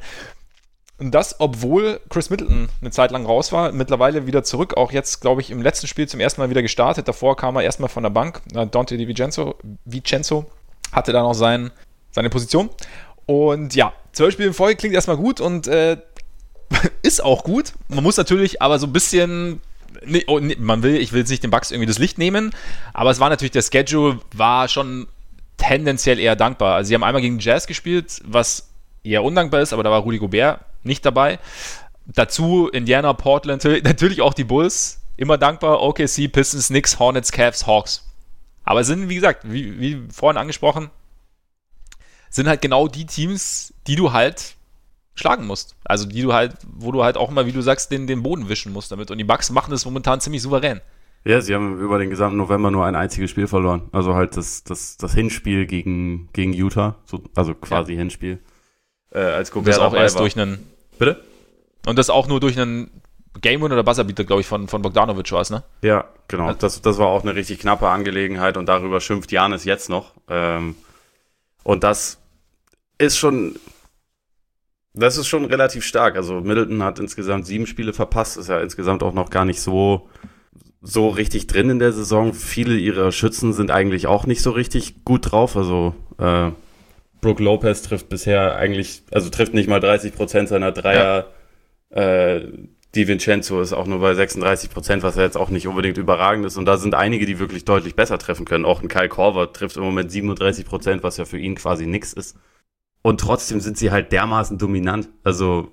Und das, obwohl Chris Middleton eine Zeit lang raus war, mittlerweile wieder zurück. Auch jetzt, glaube ich, im letzten Spiel zum ersten Mal wieder gestartet. Davor kam er erstmal von der Bank. Dante Di Vincenzo, Vincenzo hatte da noch sein, seine Position. Und ja, zwölf Spiele in Folge klingt erstmal gut und äh, ist auch gut. Man muss natürlich aber so ein bisschen Nee, oh, nee, man will, ich will jetzt nicht den Bugs irgendwie das Licht nehmen, aber es war natürlich, der Schedule war schon tendenziell eher dankbar. Also sie haben einmal gegen Jazz gespielt, was eher undankbar ist, aber da war Rudy Gobert nicht dabei. Dazu Indiana, Portland, natürlich auch die Bulls, immer dankbar. OKC, Pistons, Knicks, Hornets, Cavs, Hawks. Aber es sind, wie gesagt, wie, wie vorhin angesprochen, sind halt genau die Teams, die du halt schlagen musst. Also die du halt, wo du halt auch mal, wie du sagst, den, den Boden wischen musst damit. Und die Bucks machen das momentan ziemlich souverän. Ja, sie haben über den gesamten November nur ein einziges Spiel verloren. Also halt das, das, das Hinspiel gegen, gegen Utah, so, also quasi ja. Hinspiel. Äh, als Gobert das auch erst war. durch einen. Bitte? Und das auch nur durch einen Game Win oder Buzzerbeater, glaube ich, von, von Bogdanovic war es, ne? Ja, genau. Also, das, das war auch eine richtig knappe Angelegenheit und darüber schimpft Janis jetzt noch. Ähm, und das ist schon, das ist schon relativ stark. Also Middleton hat insgesamt sieben Spiele verpasst, ist ja insgesamt auch noch gar nicht so, so richtig drin in der Saison. Viele ihrer Schützen sind eigentlich auch nicht so richtig gut drauf. Also äh, Brooke Lopez trifft bisher eigentlich, also trifft nicht mal 30 Prozent seiner Dreier. Ja. Äh, Di Vincenzo ist auch nur bei 36 Prozent, was ja jetzt auch nicht unbedingt überragend ist. Und da sind einige, die wirklich deutlich besser treffen können. Auch ein Kyle Korver trifft im Moment 37 Prozent, was ja für ihn quasi nix ist. Und trotzdem sind sie halt dermaßen dominant. Also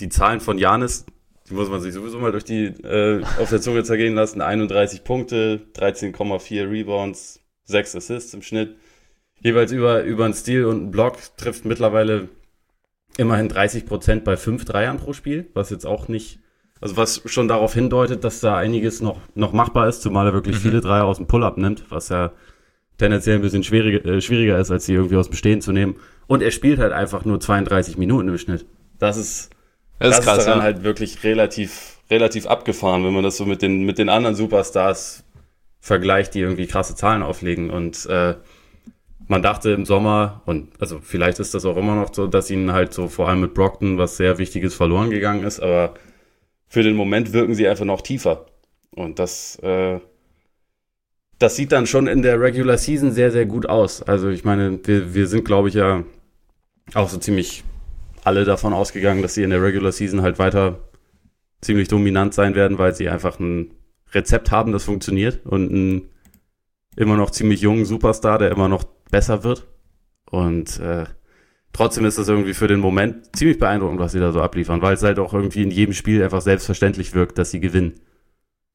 die Zahlen von Janis, die muss man sich sowieso mal durch die äh, auf der Zunge zergehen lassen. 31 Punkte, 13,4 Rebounds, 6 Assists im Schnitt. Jeweils über, über einen Stil und einen Block trifft mittlerweile immerhin 30 Prozent bei 5 Dreiern pro Spiel, was jetzt auch nicht, also was schon darauf hindeutet, dass da einiges noch, noch machbar ist, zumal er wirklich mhm. viele Dreier aus dem Pull-Up nimmt, was ja tendenziell ein bisschen schwieriger, äh, schwieriger ist, als sie irgendwie aus dem Stehen zu nehmen. Und er spielt halt einfach nur 32 Minuten im Schnitt. Das ist, das, das ist, krass, ist daran ja. halt wirklich relativ, relativ abgefahren, wenn man das so mit den, mit den anderen Superstars vergleicht, die irgendwie krasse Zahlen auflegen. Und äh, man dachte im Sommer, und also vielleicht ist das auch immer noch so, dass ihnen halt so vor allem mit Brockton was sehr Wichtiges verloren gegangen ist, aber für den Moment wirken sie einfach noch tiefer. Und das, äh, das sieht dann schon in der Regular Season sehr, sehr gut aus. Also ich meine, wir, wir sind, glaube ich, ja auch so ziemlich alle davon ausgegangen, dass sie in der Regular Season halt weiter ziemlich dominant sein werden, weil sie einfach ein Rezept haben, das funktioniert und einen immer noch ziemlich jungen Superstar, der immer noch besser wird. Und äh, trotzdem ist das irgendwie für den Moment ziemlich beeindruckend, was sie da so abliefern, weil es halt auch irgendwie in jedem Spiel einfach selbstverständlich wirkt, dass sie gewinnen.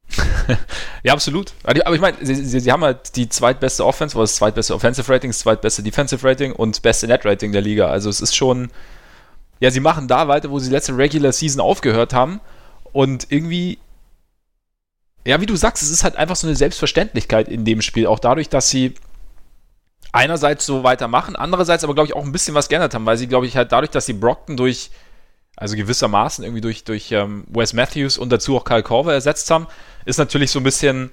ja, absolut. Aber ich meine, sie, sie, sie, haben halt die zweitbeste Offense, oder das zweitbeste Offensive Rating, das zweitbeste Defensive Rating und beste Net Rating der Liga. Also es ist schon, ja, sie machen da weiter, wo sie letzte Regular Season aufgehört haben. Und irgendwie ja, wie du sagst, es ist halt einfach so eine Selbstverständlichkeit in dem Spiel. Auch dadurch, dass sie einerseits so weitermachen, andererseits aber, glaube ich, auch ein bisschen was geändert haben, weil sie, glaube ich, halt dadurch, dass sie Brockton durch, also gewissermaßen irgendwie durch, durch ähm, Wes Matthews und dazu auch Kyle Korver ersetzt haben, ist natürlich so ein bisschen,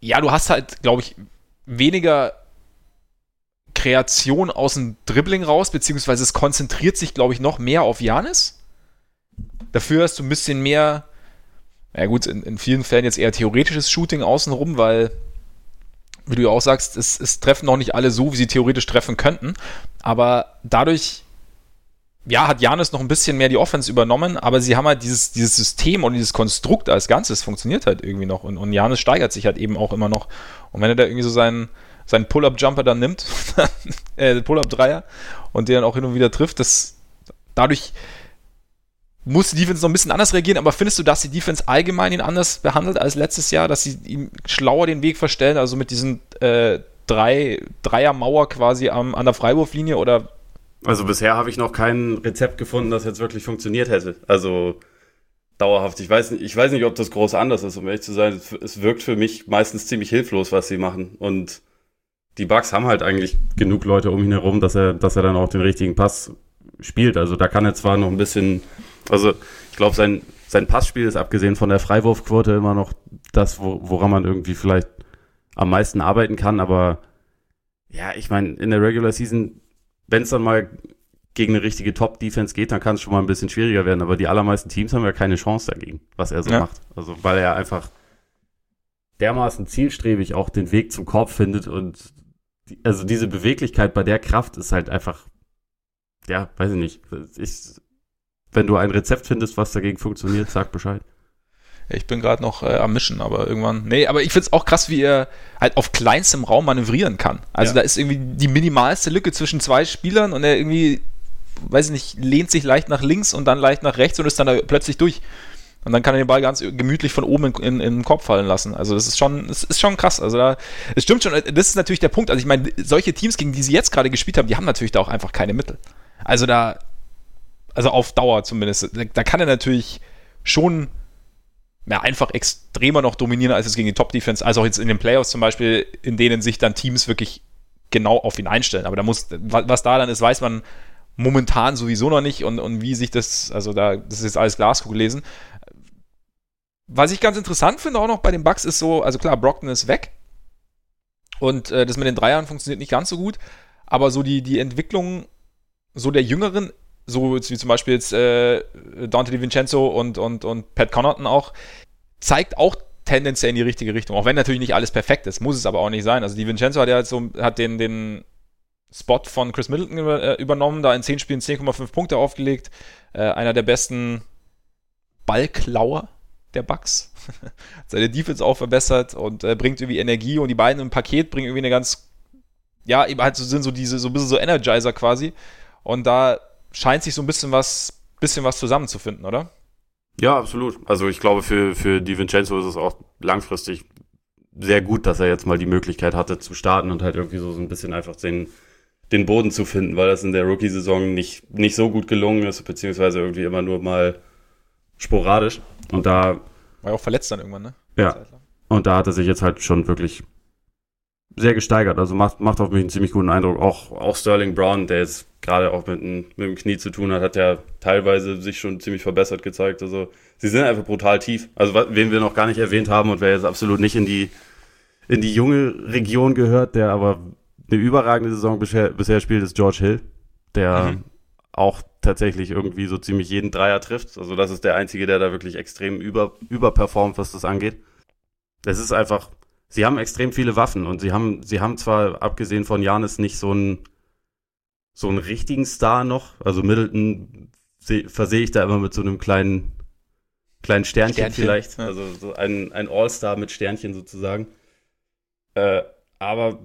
ja, du hast halt, glaube ich, weniger Kreation aus dem Dribbling raus, beziehungsweise es konzentriert sich, glaube ich, noch mehr auf Janis. Dafür hast du ein bisschen mehr ja gut, in, in vielen Fällen jetzt eher theoretisches Shooting außenrum, weil, wie du ja auch sagst, es, es treffen noch nicht alle so, wie sie theoretisch treffen könnten. Aber dadurch ja, hat Janis noch ein bisschen mehr die Offense übernommen, aber sie haben halt dieses, dieses System und dieses Konstrukt als Ganzes funktioniert halt irgendwie noch und, und Janis steigert sich halt eben auch immer noch. Und wenn er da irgendwie so seinen, seinen Pull-Up-Jumper dann nimmt, äh, Pull-Up-Dreier und den dann auch hin und wieder trifft, das dadurch muss die Defense noch ein bisschen anders reagieren, aber findest du, dass die Defense allgemein ihn anders behandelt als letztes Jahr, dass sie ihm schlauer den Weg verstellen, also mit diesen äh, drei, Dreier-Mauer quasi am, an der Freiwurflinie oder? Also bisher habe ich noch kein Rezept gefunden, das jetzt wirklich funktioniert hätte. Also dauerhaft. Ich weiß nicht, ich weiß nicht, ob das groß anders ist, um ehrlich zu sein. Es wirkt für mich meistens ziemlich hilflos, was sie machen. Und die Bugs haben halt eigentlich genug Leute um ihn herum, dass er, dass er dann auch den richtigen Pass spielt. Also da kann er zwar noch ein bisschen also ich glaube, sein, sein Passspiel ist abgesehen von der Freiwurfquote immer noch das, wo, woran man irgendwie vielleicht am meisten arbeiten kann. Aber ja, ich meine, in der Regular Season, wenn es dann mal gegen eine richtige Top-Defense geht, dann kann es schon mal ein bisschen schwieriger werden. Aber die allermeisten Teams haben ja keine Chance dagegen, was er so ja. macht. Also weil er einfach dermaßen zielstrebig auch den Weg zum Korb findet und die, also diese Beweglichkeit bei der Kraft ist halt einfach, ja, weiß ich nicht. Ich, wenn du ein Rezept findest, was dagegen funktioniert, sag Bescheid. Ich bin gerade noch äh, am Mischen, aber irgendwann. Nee, aber ich finde es auch krass, wie er halt auf kleinstem Raum manövrieren kann. Also ja. da ist irgendwie die minimalste Lücke zwischen zwei Spielern und er irgendwie, weiß ich nicht, lehnt sich leicht nach links und dann leicht nach rechts und ist dann da plötzlich durch. Und dann kann er den Ball ganz gemütlich von oben in, in, in den Kopf fallen lassen. Also das ist schon, das ist schon krass. Also da, es stimmt schon, das ist natürlich der Punkt. Also ich meine, solche Teams, gegen die sie jetzt gerade gespielt haben, die haben natürlich da auch einfach keine Mittel. Also da, also auf Dauer zumindest. Da kann er natürlich schon ja, einfach extremer noch dominieren als es gegen die Top-Defense, als auch jetzt in den Playoffs zum Beispiel, in denen sich dann Teams wirklich genau auf ihn einstellen. Aber da muss, was da dann ist, weiß man momentan sowieso noch nicht und, und wie sich das, also da, das ist jetzt alles Glaskugel gelesen. Was ich ganz interessant finde auch noch bei den Bugs ist so, also klar, Brockton ist weg und äh, das mit den Dreiern funktioniert nicht ganz so gut, aber so die, die Entwicklung so der Jüngeren so wie zum Beispiel jetzt äh, Dante DiVincenzo und, und, und Pat Connaughton auch, zeigt auch tendenziell in die richtige Richtung. Auch wenn natürlich nicht alles perfekt ist, muss es aber auch nicht sein. Also DiVincenzo hat ja so, hat den, den Spot von Chris Middleton äh, übernommen, da in 10 Spielen 10,5 Punkte aufgelegt. Äh, einer der besten Ballklauer der Bucks. Seine Defense auch verbessert und äh, bringt irgendwie Energie und die beiden im Paket bringen irgendwie eine ganz, ja, eben halt so sind so diese, so ein bisschen so Energizer quasi. Und da scheint sich so ein bisschen was, bisschen was zusammenzufinden, oder? Ja, absolut. Also ich glaube, für, für Di Vincenzo ist es auch langfristig sehr gut, dass er jetzt mal die Möglichkeit hatte zu starten und halt irgendwie so, so ein bisschen einfach den, den Boden zu finden, weil das in der Rookie-Saison nicht, nicht so gut gelungen ist, beziehungsweise irgendwie immer nur mal sporadisch. Und da. War ja auch verletzt dann irgendwann, ne? Ja. Und da hat er sich jetzt halt schon wirklich sehr gesteigert. Also macht, macht auf mich einen ziemlich guten Eindruck. Auch, auch Sterling Brown, der jetzt gerade auch mit, mit dem Knie zu tun hat, hat ja teilweise sich schon ziemlich verbessert gezeigt. Also sie sind einfach brutal tief. Also wen wir noch gar nicht erwähnt haben und wer jetzt absolut nicht in die in die junge Region gehört, der aber eine überragende Saison bisher, bisher spielt, ist George Hill, der mhm. auch tatsächlich irgendwie so ziemlich jeden Dreier trifft. Also das ist der Einzige, der da wirklich extrem über, überperformt, was das angeht. Es ist einfach, sie haben extrem viele Waffen und sie haben, sie haben zwar, abgesehen von Janis, nicht so einen, so einen richtigen Star noch. Also Middleton versehe ich da immer mit so einem kleinen, kleinen Sternchen, Sternchen vielleicht. Also so ein, ein All-Star mit Sternchen sozusagen. Äh, aber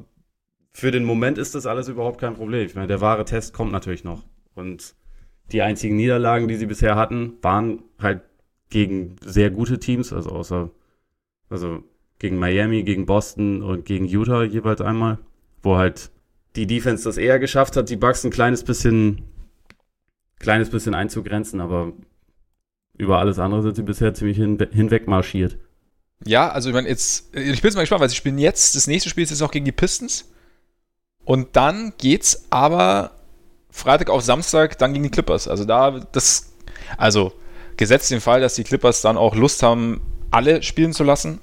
für den Moment ist das alles überhaupt kein Problem. Ich meine, der wahre Test kommt natürlich noch. Und die einzigen Niederlagen, die sie bisher hatten, waren halt gegen sehr gute Teams, also außer, also gegen Miami, gegen Boston und gegen Utah jeweils einmal, wo halt die Defense das eher geschafft hat, die Bucks ein kleines bisschen, kleines bisschen einzugrenzen, aber über alles andere sind sie bisher ziemlich hin, hinweg marschiert. Ja, also ich meine, jetzt, ich bin jetzt mal gespannt, weil sie spielen jetzt, das nächste Spiel ist jetzt auch gegen die Pistons. Und dann geht's aber Freitag auf Samstag dann gegen die Clippers. Also da, das, also gesetzt den Fall, dass die Clippers dann auch Lust haben, alle spielen zu lassen.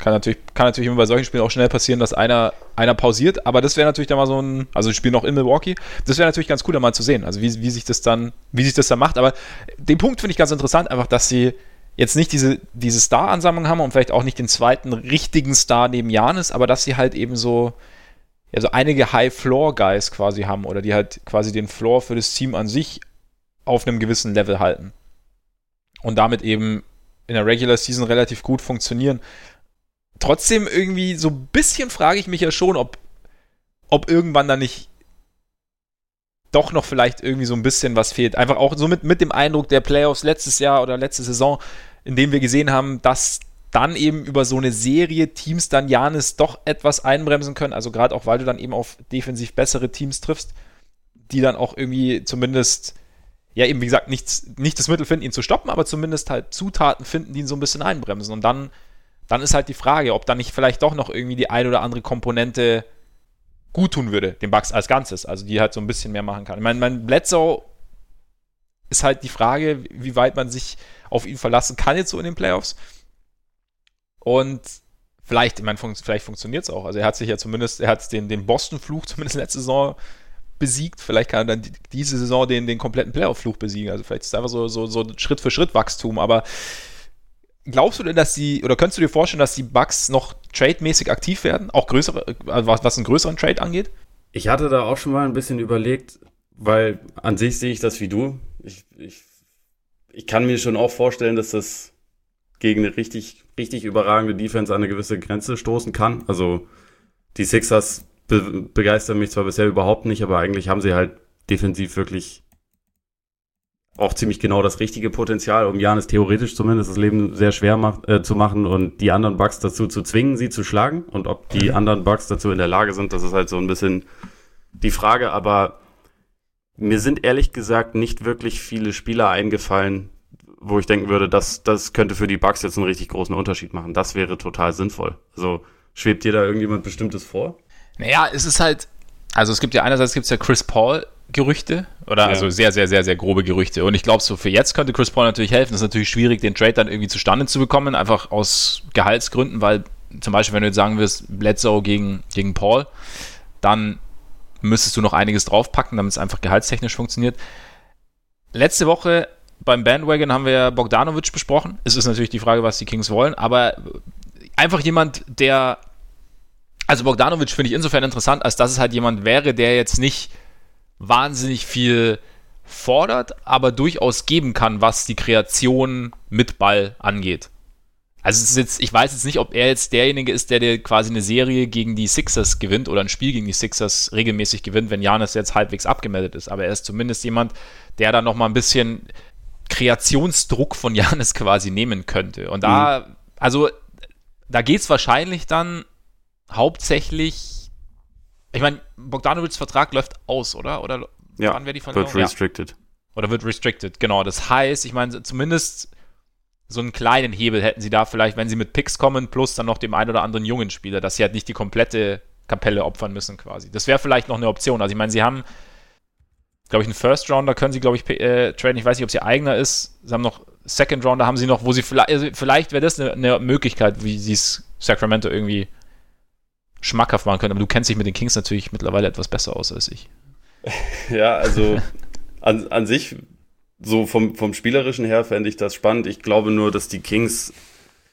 Kann natürlich, kann natürlich immer bei solchen Spielen auch schnell passieren, dass einer, einer pausiert, aber das wäre natürlich dann mal so ein, also die spielen noch in Milwaukee, das wäre natürlich ganz cool, da mal zu sehen, also wie, wie sich das dann, wie sich das dann macht, aber den Punkt finde ich ganz interessant, einfach, dass sie jetzt nicht diese, diese Star-Ansammlung haben und vielleicht auch nicht den zweiten richtigen Star neben Janis, aber dass sie halt eben so, also einige High-Floor-Guys quasi haben oder die halt quasi den Floor für das Team an sich auf einem gewissen Level halten. Und damit eben in der Regular Season relativ gut funktionieren. Trotzdem irgendwie so ein bisschen frage ich mich ja schon, ob, ob irgendwann da nicht doch noch vielleicht irgendwie so ein bisschen was fehlt. Einfach auch so mit, mit dem Eindruck der Playoffs letztes Jahr oder letzte Saison, in dem wir gesehen haben, dass dann eben über so eine Serie Teams dann Janis doch etwas einbremsen können. Also gerade auch, weil du dann eben auf defensiv bessere Teams triffst, die dann auch irgendwie zumindest, ja eben wie gesagt, nichts, nicht das Mittel finden, ihn zu stoppen, aber zumindest halt Zutaten finden, die ihn so ein bisschen einbremsen. Und dann, dann ist halt die Frage, ob dann nicht vielleicht doch noch irgendwie die ein oder andere Komponente gut tun würde, den Bugs als Ganzes, also die halt so ein bisschen mehr machen kann. Ich meine, mein Bledsoe ist halt die Frage, wie weit man sich auf ihn verlassen kann jetzt so in den Playoffs. Und vielleicht, ich meine, fun vielleicht funktioniert es auch. Also er hat sich ja zumindest, er hat den, den Boston-Fluch zumindest letzte Saison besiegt. Vielleicht kann er dann diese Saison den, den kompletten Playoff-Fluch besiegen. Also vielleicht ist es einfach so, so, so Schritt für Schritt Wachstum. Aber glaubst du denn, dass die, oder könntest du dir vorstellen, dass die Bucks noch trademäßig aktiv werden? Auch größere, also was, was einen größeren Trade angeht? Ich hatte da auch schon mal ein bisschen überlegt, weil an sich sehe ich das wie du. Ich, ich, ich kann mir schon auch vorstellen, dass das gegen eine richtig, richtig überragende Defense an eine gewisse Grenze stoßen kann. Also die Sixers be begeistern mich zwar bisher überhaupt nicht, aber eigentlich haben sie halt defensiv wirklich auch ziemlich genau das richtige Potenzial, um Janis theoretisch zumindest das Leben sehr schwer macht, äh, zu machen und die anderen Bugs dazu zu zwingen, sie zu schlagen. Und ob die mhm. anderen Bugs dazu in der Lage sind, das ist halt so ein bisschen die Frage. Aber mir sind ehrlich gesagt nicht wirklich viele Spieler eingefallen, wo ich denken würde, das, das könnte für die Bugs jetzt einen richtig großen Unterschied machen. Das wäre total sinnvoll. Also schwebt dir da irgendjemand Bestimmtes vor? Naja, es ist halt, also es gibt ja einerseits gibt es ja Chris Paul Gerüchte oder ja. also sehr, sehr, sehr, sehr grobe Gerüchte. Und ich glaube, so für jetzt könnte Chris Paul natürlich helfen. Es ist natürlich schwierig, den Trade dann irgendwie zustande zu bekommen, einfach aus Gehaltsgründen, weil zum Beispiel, wenn du jetzt sagen wirst, Bledsoe gegen, gegen Paul, dann müsstest du noch einiges draufpacken, damit es einfach gehaltstechnisch funktioniert. Letzte Woche beim Bandwagon haben wir ja Bogdanovic besprochen. Es ist natürlich die Frage, was die Kings wollen, aber einfach jemand, der. Also Bogdanovic finde ich insofern interessant, als dass es halt jemand wäre, der jetzt nicht wahnsinnig viel fordert, aber durchaus geben kann, was die Kreation mit Ball angeht. Also es ist jetzt, ich weiß jetzt nicht, ob er jetzt derjenige ist, der, der quasi eine Serie gegen die Sixers gewinnt oder ein Spiel gegen die Sixers regelmäßig gewinnt, wenn Janis jetzt halbwegs abgemeldet ist. Aber er ist zumindest jemand, der da noch mal ein bisschen Kreationsdruck von Janis quasi nehmen könnte. Und da, mhm. also, da geht es wahrscheinlich dann hauptsächlich. Ich meine, Bogdanovics Vertrag läuft aus, oder? Oder ja, wann wäre die Verlängerung? Wird restricted. Ja. Oder wird restricted, genau. Das heißt, ich meine, zumindest so einen kleinen Hebel hätten sie da vielleicht, wenn sie mit Picks kommen, plus dann noch dem einen oder anderen jungen Spieler, dass sie halt nicht die komplette Kapelle opfern müssen quasi. Das wäre vielleicht noch eine Option. Also ich meine, sie haben glaube ich, einen First Rounder können sie, glaube ich, äh, traden. Ich weiß nicht, ob sie eigener ist. Sie haben noch Second Rounder, haben sie noch, wo sie vielleicht, also vielleicht wäre das eine, eine, Möglichkeit, wie sie es Sacramento irgendwie schmackhaft machen können. Aber du kennst dich mit den Kings natürlich mittlerweile etwas besser aus als ich. Ja, also an, an sich, so vom, vom Spielerischen her fände ich das spannend. Ich glaube nur, dass die Kings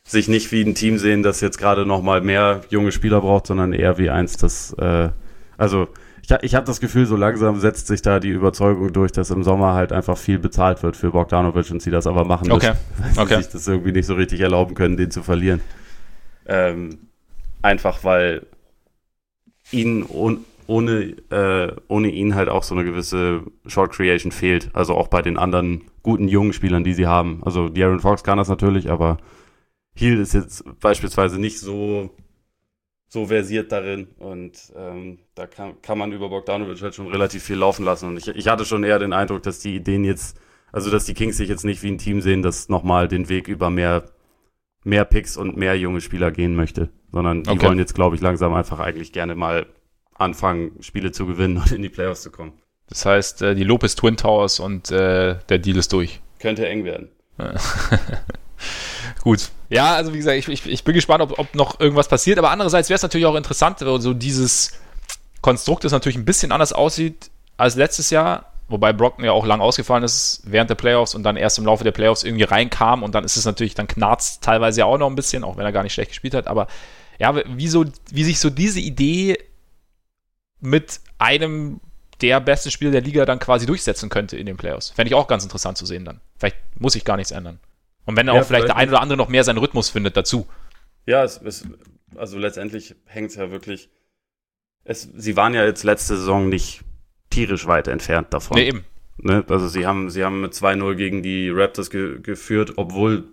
sich nicht wie ein Team sehen, das jetzt gerade nochmal mehr junge Spieler braucht, sondern eher wie eins, das, äh, also ich, ich habe das Gefühl, so langsam setzt sich da die Überzeugung durch, dass im Sommer halt einfach viel bezahlt wird für Bogdanovic und sie das aber machen okay. müssen, weil okay. sie sich das irgendwie nicht so richtig erlauben können, den zu verlieren. Ähm, einfach weil ihn ohne, ohne, äh, ohne ihn halt auch so eine gewisse Short Creation fehlt. Also auch bei den anderen guten jungen Spielern, die sie haben. Also Aaron Fox kann das natürlich, aber Heal ist jetzt beispielsweise nicht so, so versiert darin und ähm, da kann, kann man über Bogdanovic halt schon relativ viel laufen lassen. Und ich, ich hatte schon eher den Eindruck, dass die Ideen jetzt, also dass die Kings sich jetzt nicht wie ein Team sehen, das nochmal den Weg über mehr, mehr Picks und mehr junge Spieler gehen möchte, sondern die Okay. wollen jetzt, glaube ich, langsam einfach eigentlich gerne mal anfangen, Spiele zu gewinnen und in die Playoffs zu kommen. Das heißt, äh, die Lopez Twin Towers und äh, der Deal ist durch. Könnte eng werden. Gut. Ja, also wie gesagt, ich, ich, ich bin gespannt, ob, ob noch irgendwas passiert. Aber andererseits wäre es natürlich auch interessant, wenn so dieses Konstrukt, das natürlich ein bisschen anders aussieht als letztes Jahr. Wobei Brockton ja auch lang ausgefallen ist während der Playoffs und dann erst im Laufe der Playoffs irgendwie reinkam und dann ist es natürlich, dann knarzt teilweise ja auch noch ein bisschen, auch wenn er gar nicht schlecht gespielt hat. Aber ja, wie, so, wie sich so diese Idee mit einem der besten Spieler der Liga dann quasi durchsetzen könnte in den Playoffs. Fände ich auch ganz interessant zu sehen dann. Vielleicht muss ich gar nichts ändern. Und wenn auch Ja, vielleicht der ein oder andere noch mehr seinen Rhythmus findet dazu. Ja, es, es, also letztendlich hängt es ja wirklich. Es, sie waren ja jetzt letzte Saison nicht tierisch weit entfernt davon. Nee, eben. Ne? Also sie haben, sie haben mit 2-0 gegen die Raptors ge geführt, obwohl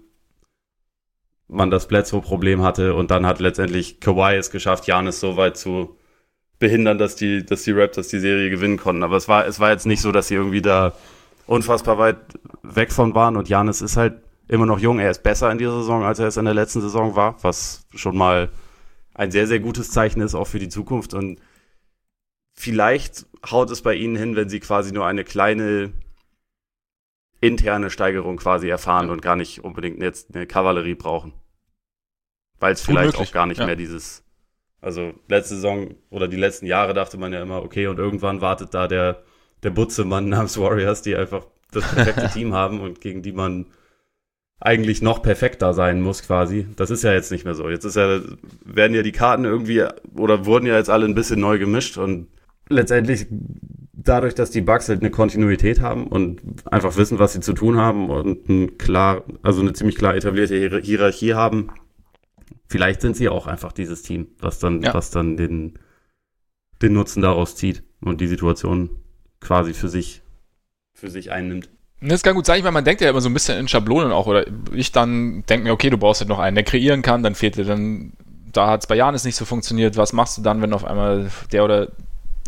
man das Bledsoe-Problem hatte und dann hat letztendlich Kawhi es geschafft, Janis so weit zu behindern, dass die, dass die Raptors die Serie gewinnen konnten. Aber es war, es war jetzt nicht so, dass sie irgendwie da unfassbar weit weg von waren und Janis ist halt immer noch jung. Er ist besser in dieser Saison, als er es in der letzten Saison war, was schon mal ein sehr, sehr gutes Zeichen ist, auch für die Zukunft. Und vielleicht haut es bei ihnen hin, wenn sie quasi nur eine kleine interne Steigerung quasi erfahren und gar nicht unbedingt jetzt eine Kavallerie brauchen. Weil es vielleicht auch gar nicht ja. mehr dieses, also letzte Saison oder die letzten Jahre dachte man ja immer, okay, und irgendwann wartet da der, der Butzemann namens Warriors, die einfach das perfekte Team haben und gegen die man eigentlich noch perfekter sein muss quasi. Das ist ja jetzt nicht mehr so. Jetzt ist ja, werden ja die Karten irgendwie oder wurden ja jetzt alle ein bisschen neu gemischt und letztendlich dadurch, dass die Bugs halt eine Kontinuität haben und einfach wissen, was sie zu tun haben und ein klar, also eine ziemlich klar etablierte Hier Hierarchie haben, vielleicht sind sie auch einfach dieses Team, was dann, Ja. was dann den, den Nutzen daraus zieht und die Situation quasi für sich, für sich einnimmt. Das kann gut sein, meine, man denkt ja immer so ein bisschen in Schablonen auch, oder ich dann denke mir, okay, du brauchst halt noch einen, der kreieren kann, dann fehlt dir dann, da hat es bei Janis nicht so funktioniert, was machst du dann, wenn auf einmal der oder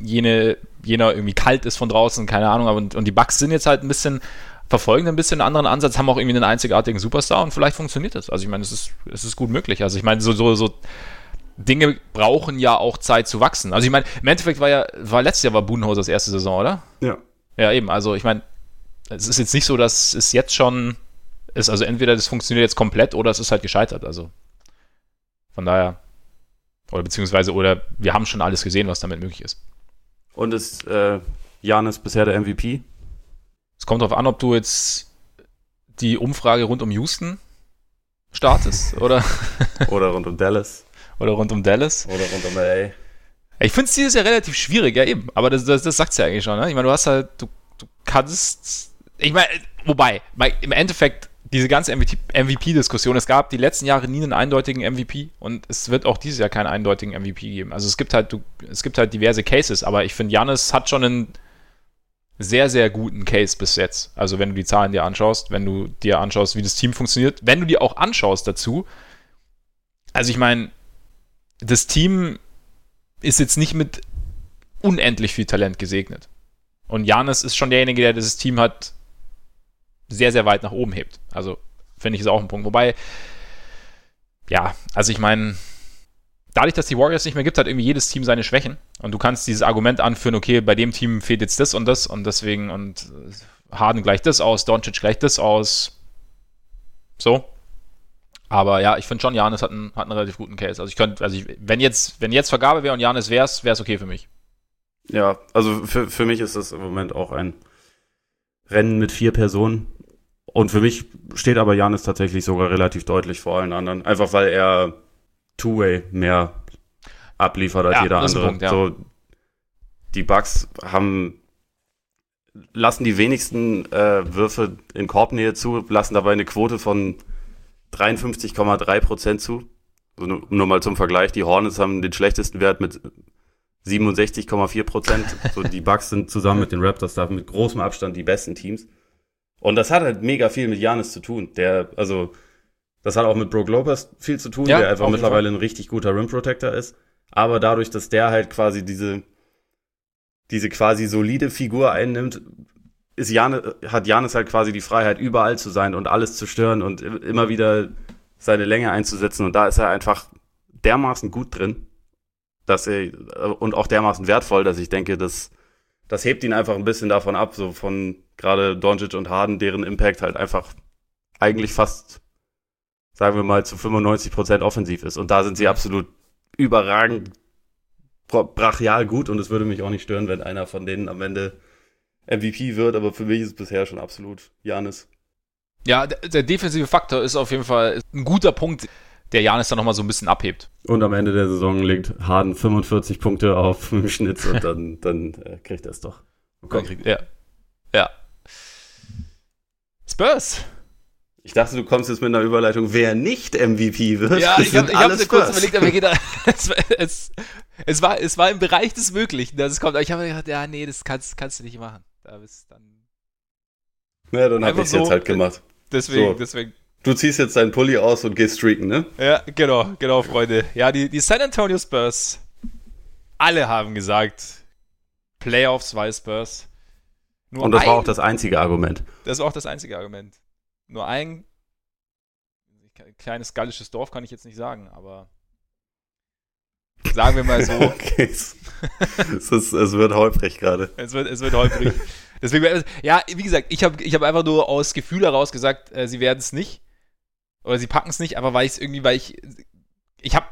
jene, jener irgendwie kalt ist von draußen, keine Ahnung, aber und, und die Bugs sind jetzt halt ein bisschen, verfolgen ein bisschen einen anderen Ansatz, haben auch irgendwie einen einzigartigen Superstar und vielleicht funktioniert das. Also ich meine, es ist, es ist gut möglich. Also ich meine, so, so, so Dinge brauchen ja auch Zeit zu wachsen. Also ich meine, im Endeffekt war ja, war letztes Jahr war Budenhausers erste Saison, oder? Ja. Ja, eben. Also ich meine, es ist jetzt nicht so, dass es jetzt schon ist. Also entweder das funktioniert jetzt komplett oder es ist halt gescheitert. Also von daher. Oder beziehungsweise, oder wir haben schon alles gesehen, was damit möglich ist. Und ist äh, Janis bisher der MVP? Es kommt darauf an, ob du jetzt die Umfrage rund um Houston startest oder, Oder rund um Dallas? oder rund um Dallas. Oder rund um LA? Ich finde es dieses Jahr relativ schwierig, ja eben. Aber das, das, das sagt es ja eigentlich schon. Ne? Ich meine, du hast halt, du, du kannst. Ich meine, wobei, im Endeffekt, diese ganze MVP-Diskussion, es gab die letzten Jahre nie einen eindeutigen MVP und es wird auch dieses Jahr keinen eindeutigen MVP geben. Also es gibt halt, du, es gibt halt diverse Cases, aber ich finde, Janis hat schon einen sehr, sehr guten Case bis jetzt. Also wenn du die Zahlen dir anschaust, wenn du dir anschaust, wie das Team funktioniert, wenn du dir auch anschaust dazu. Also ich meine, das Team ist jetzt nicht mit unendlich viel Talent gesegnet. Und Janis ist schon derjenige, der dieses Team hat sehr, sehr weit nach oben hebt. Also finde ich ist auch ein Punkt. Wobei, ja, also ich meine, dadurch, dass die Warriors nicht mehr gibt, hat irgendwie jedes Team seine Schwächen. Und du kannst dieses Argument anführen, okay, bei dem Team fehlt jetzt das und das und deswegen und äh, Harden gleicht das aus, Doncic gleicht das aus. So. Aber ja, ich finde schon, Janis hat einen, hat einen relativ guten Case. Also ich könnte, also ich, wenn jetzt, wenn jetzt Vergabe wäre und Janis wäre es okay für mich. Ja, also für, für mich ist das im Moment auch ein Rennen mit vier Personen. Und für mich steht aber Janis tatsächlich sogar relativ deutlich vor allen anderen. Einfach weil er Two-Way mehr abliefert als ja, jeder andere. Punkt, ja. So, die Bugs haben lassen die wenigsten äh, Würfe in Korbnähe zu, lassen dabei eine Quote von 53,3 Prozent zu. Also nur, nur, mal zum Vergleich, die Hornets haben den schlechtesten Wert mit 67,4 Prozent. so die Bucks sind zusammen mit den Raptors da mit großem Abstand die besten Teams. Und das hat halt mega viel mit Janis zu tun. Der, also, das hat auch mit Brook Lopez viel zu tun, ja, der einfach mittlerweile ein richtig guter Rim Protector ist. Aber dadurch, dass der halt quasi diese, diese quasi solide Figur einnimmt, ist Jan, hat Janis halt quasi die Freiheit, überall zu sein und alles zu stören und immer wieder seine Länge einzusetzen. Und da ist er einfach dermaßen gut drin, dass er, und auch dermaßen wertvoll, dass ich denke, dass, das hebt ihn einfach ein bisschen davon ab, so von gerade Doncic und Harden, deren Impact halt einfach eigentlich fast, sagen wir mal, zu 95 Prozent offensiv ist. Und da sind sie absolut überragend brachial gut und es würde mich auch nicht stören, wenn einer von denen am Ende MVP wird, aber für mich ist es bisher schon absolut Janis. Ja, der, der, defensive Faktor ist auf jeden Fall ein guter Punkt, der Janis dann nochmal so ein bisschen abhebt. Und am Ende der Saison legt Harden 45 Punkte auf im Schnitt und dann, dann äh, kriegt er es doch. Okay. Ja. Ja. Spurs. Ich dachte, du kommst jetzt mit einer Überleitung, wer nicht MVP wird. Ja, ich habe hab kurz überlegt, aber da, es, es, es, war, es war im Bereich des Möglichen, dass es kommt. Aber ich habe gedacht, ja, nee, das kannst, kannst du nicht machen. Da bist dann. Ja, dann habe ich es so, jetzt halt gemacht. Deswegen, so. deswegen. Du ziehst jetzt deinen Pulli aus und gehst streaken, ne? Ja, genau, genau, Freunde. Ja, die, die San Antonio Spurs, alle haben gesagt, Playoffs war Spurs. Nur und das ein, war auch das einzige Argument. Das war auch das einzige Argument. Nur ein kleines gallisches Dorf kann ich jetzt nicht sagen, aber sagen wir mal so. okay. es, ist, es wird holprig gerade. Es wird, es wird holprig. Deswegen, ja, wie gesagt, ich habe ich hab einfach nur aus Gefühl heraus gesagt, äh, sie werden es nicht. Oder sie packen es nicht, aber weil ich es irgendwie, weil ich. Ich habe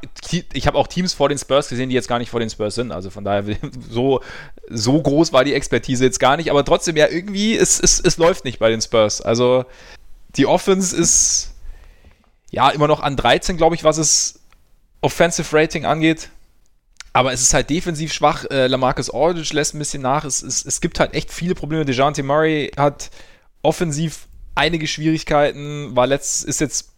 ich hab auch Teams vor den Spurs gesehen, die jetzt gar nicht vor den Spurs sind. Also von daher, so, so groß war die Expertise jetzt gar nicht. Aber trotzdem, ja, irgendwie, es, es, es läuft nicht bei den Spurs. Also die Offense ist ja immer noch an 13, glaube ich, was es Offensive Rating angeht. Aber es ist halt defensiv schwach. Äh, Lamarcus Aldridge lässt ein bisschen nach. Es, es, es gibt halt echt viele Probleme. DeJounte Murray hat offensiv einige Schwierigkeiten, war letzt, ist jetzt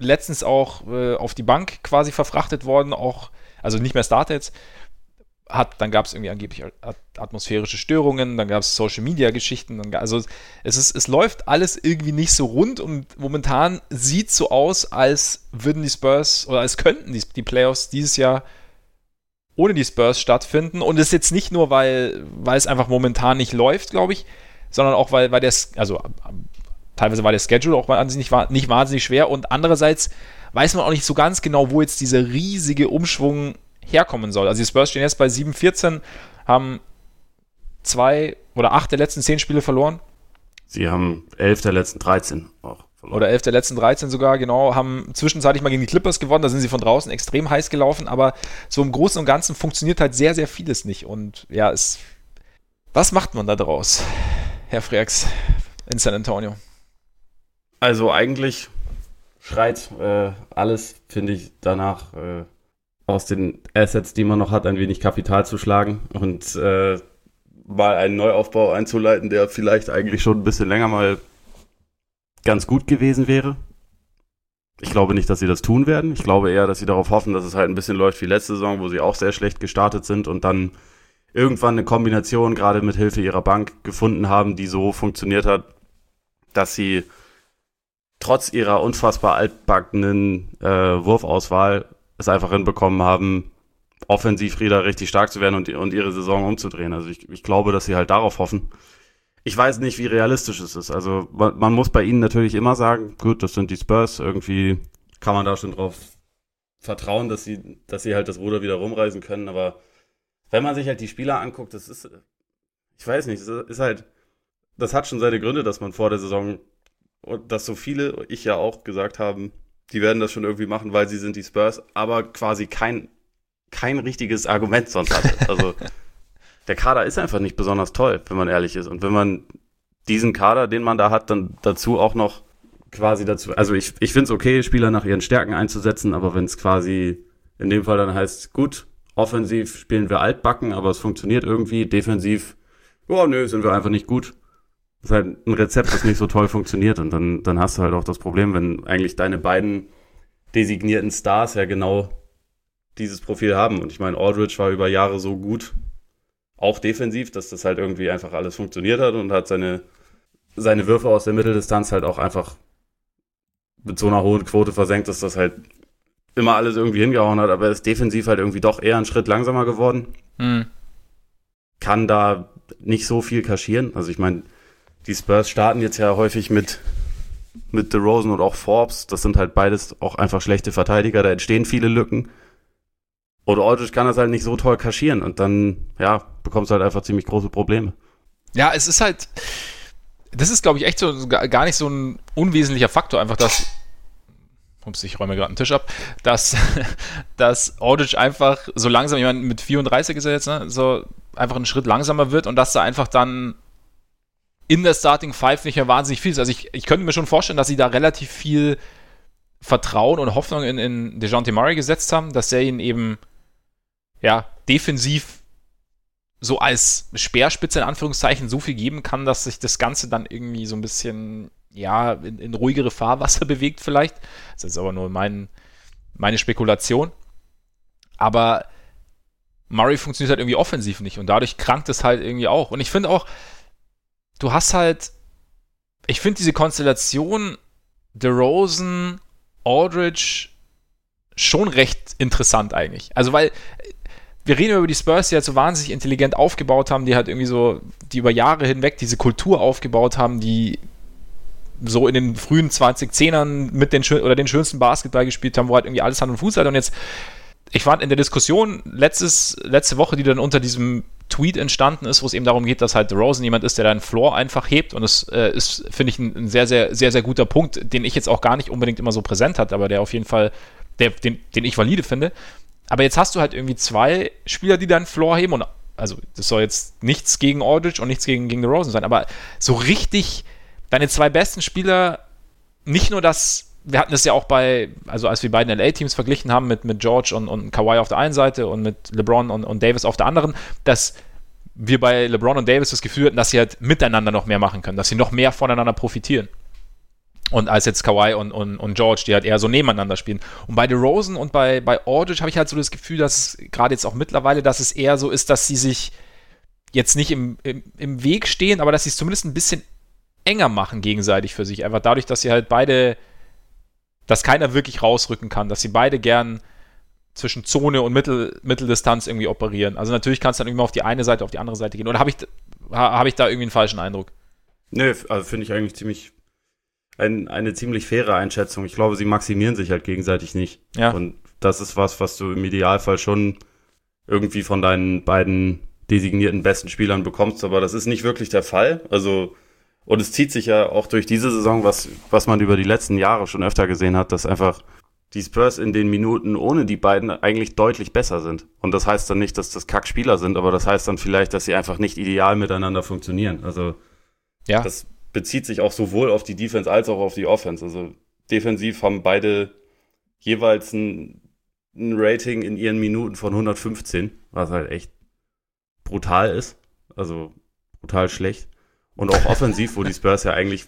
letztens auch äh, auf die Bank quasi verfrachtet worden, auch, also nicht mehr startet. Hat, dann gab es irgendwie angeblich atmosphärische Störungen, dann gab es Social Media Geschichten, also es ist, es läuft alles irgendwie nicht so rund und momentan sieht so aus, als würden die Spurs oder als könnten die, die Playoffs dieses Jahr ohne die Spurs stattfinden. Und es ist jetzt nicht nur, weil, weil es einfach momentan nicht läuft, glaube ich, sondern auch, weil, weil der, also teilweise war der Schedule auch nicht, nicht wahnsinnig schwer und andererseits weiß man auch nicht so ganz genau, wo jetzt dieser riesige Umschwung herkommen soll. Also die Spurs stehen jetzt bei 7-14, haben zwei oder acht der letzten zehn Spiele verloren. Sie haben elf der letzten 13 auch verloren. Oder elf der letzten 13 sogar, genau, haben zwischenzeitlich mal gegen die Clippers gewonnen, da sind sie von draußen extrem heiß gelaufen, aber so im Großen und Ganzen funktioniert halt sehr, sehr vieles nicht. Und ja, es. Was macht man da draus, Herr Freaks, in San Antonio? Also eigentlich schreit äh, alles, finde ich, danach äh, aus den Assets, die man noch hat, ein wenig Kapital zu schlagen und äh, mal einen Neuaufbau einzuleiten, der vielleicht eigentlich schon ein bisschen länger mal ganz gut gewesen wäre. Ich glaube nicht, dass sie das tun werden. Ich glaube eher, dass sie darauf hoffen, dass es halt ein bisschen läuft wie letzte Saison, wo sie auch sehr schlecht gestartet sind und dann irgendwann eine Kombination gerade mit Hilfe ihrer Bank gefunden haben, die so funktioniert hat, dass sie trotz ihrer unfassbar altbackenen äh, Wurfauswahl es einfach hinbekommen haben, offensiv wieder richtig stark zu werden und, und ihre Saison umzudrehen. Also ich, ich glaube, dass sie halt darauf hoffen ich weiß nicht, wie realistisch es ist. Also man, man, muss bei ihnen natürlich immer sagen, gut, das sind die Spurs, irgendwie kann man da schon drauf vertrauen, dass sie, dass sie halt das Ruder wieder rumreisen können. Aber wenn man sich halt die Spieler anguckt, das ist, ich weiß nicht, das ist halt, das hat schon seine Gründe, dass man vor der Saison, und dass so viele, ich ja auch gesagt haben, die werden das schon irgendwie machen, weil sie sind die Spurs, aber quasi kein, kein richtiges Argument sonst hatte. Also der Kader ist einfach nicht besonders toll, wenn man ehrlich ist. Und wenn man diesen Kader, den man da hat, dann dazu auch noch quasi dazu, also ich, ich finde es okay, Spieler nach ihren Stärken einzusetzen, aber wenn es quasi in dem Fall dann heißt, gut, offensiv spielen wir altbacken, aber es funktioniert irgendwie, defensiv, oh nö, sind wir einfach nicht gut. Das ist halt ein Rezept, das nicht so toll funktioniert und dann, dann hast du halt auch das Problem, wenn eigentlich deine beiden designierten Stars ja genau dieses Profil haben. Und ich meine, Aldridge war über Jahre so gut, auch defensiv, dass das halt irgendwie einfach alles funktioniert hat und hat seine, seine Würfe aus der Mitteldistanz halt auch einfach mit so einer hohen Quote versenkt, dass das halt immer alles irgendwie hingehauen hat, aber er ist defensiv halt irgendwie doch eher einen Schritt langsamer geworden. Hm. Kann da nicht so viel kaschieren. Also ich meine, die Spurs starten jetzt ja häufig mit, mit DeRozan und auch Forbes. Das sind halt beides auch einfach schlechte Verteidiger. Da entstehen viele Lücken. Oder Aldridge kann das halt nicht so toll kaschieren und dann, ja, bekommst du halt einfach ziemlich große Probleme. Ja, es ist halt, das ist, glaube ich, echt so gar nicht so ein unwesentlicher Faktor, einfach dass, ups, ich räume gerade einen Tisch ab, dass, dass Aldridge einfach so langsam, ich meine, mit 34 ist er jetzt, ne, so einfach einen Schritt langsamer wird und dass er einfach dann in der Starting Five nicht mehr wahnsinnig viel ist. Also ich, ich könnte mir schon vorstellen, dass sie da relativ viel Vertrauen und Hoffnung in, in DeJounte Murray gesetzt haben, dass er ihn eben ja, defensiv so als Speerspitze in Anführungszeichen so viel geben kann, dass sich das Ganze dann irgendwie so ein bisschen, ja, in, in ruhigere Fahrwasser bewegt vielleicht. Das ist aber nur mein, meine Spekulation. Aber Murray funktioniert halt irgendwie offensiv nicht und dadurch krankt es halt irgendwie auch. Und ich finde auch, du hast halt, ich finde diese Konstellation DeRozan, Aldridge schon recht interessant eigentlich. Also, weil wir reden über die Spurs, die halt so wahnsinnig intelligent aufgebaut haben, die halt irgendwie so, die über Jahre hinweg diese Kultur aufgebaut haben, die so in den frühen 2010ern mit den oder den schönsten Basketball gespielt haben, wo halt irgendwie alles Hand und Fuß hat. Und jetzt, ich fand in der Diskussion letztes, letzte Woche, die dann unter diesem Tweet entstanden ist, wo es eben darum geht, dass halt Rosen jemand ist, der deinen Floor einfach hebt. Und das äh, ist, finde ich, ein, ein, sehr, sehr, sehr, sehr guter Punkt, den ich jetzt auch gar nicht unbedingt immer so präsent hat, aber der auf jeden Fall, der, den, den ich valide finde. Aber jetzt hast du halt irgendwie zwei Spieler, die deinen Floor heben und also das soll jetzt nichts gegen Aldridge und nichts gegen, gegen The Rosen sein, aber so richtig deine zwei besten Spieler, nicht nur das wir hatten es ja auch bei, also als wir beiden LA-Teams verglichen haben mit, mit George und, und Kawhi auf der einen Seite und mit LeBron und, und Davis auf der anderen, dass wir bei LeBron und Davis das Gefühl hatten, dass sie halt miteinander noch mehr machen können, dass sie noch mehr voneinander profitieren. Und als jetzt Kawhi und, und, und George, die halt eher so nebeneinander spielen. Und bei DeRozan und bei, bei Aldridge habe ich halt so das Gefühl, dass gerade jetzt auch mittlerweile, dass es eher so ist, dass sie sich jetzt nicht im, im, im Weg stehen, aber dass sie es zumindest ein bisschen enger machen gegenseitig für sich. Einfach dadurch, dass sie halt beide dass keiner wirklich rausrücken kann, dass sie beide gern zwischen Zone und Mittel, Mitteldistanz irgendwie operieren. Also natürlich kannst du dann irgendwie auf die eine Seite, auf die andere Seite gehen. Oder habe ich, hab ich da irgendwie einen falschen Eindruck? Nö, also finde ich eigentlich ziemlich ein, eine ziemlich faire Einschätzung. Ich glaube, sie maximieren sich halt gegenseitig nicht. Ja. Und das ist was, was du im Idealfall schon irgendwie von deinen beiden designierten besten Spielern bekommst, aber das ist nicht wirklich der Fall. Also und es zieht sich ja auch durch diese Saison, was, was man über die letzten Jahre schon öfter gesehen hat, dass einfach die Spurs in den Minuten ohne die beiden eigentlich deutlich besser sind. Und das heißt dann nicht, dass das Kackspieler sind, aber das heißt dann vielleicht, dass sie einfach nicht ideal miteinander funktionieren. Also ja. das bezieht sich auch sowohl auf die Defense als auch auf die Offense. Also defensiv haben beide jeweils ein, ein Rating in ihren Minuten von 115, was halt echt brutal ist. Also brutal schlecht. Und auch offensiv, wo die Spurs ja eigentlich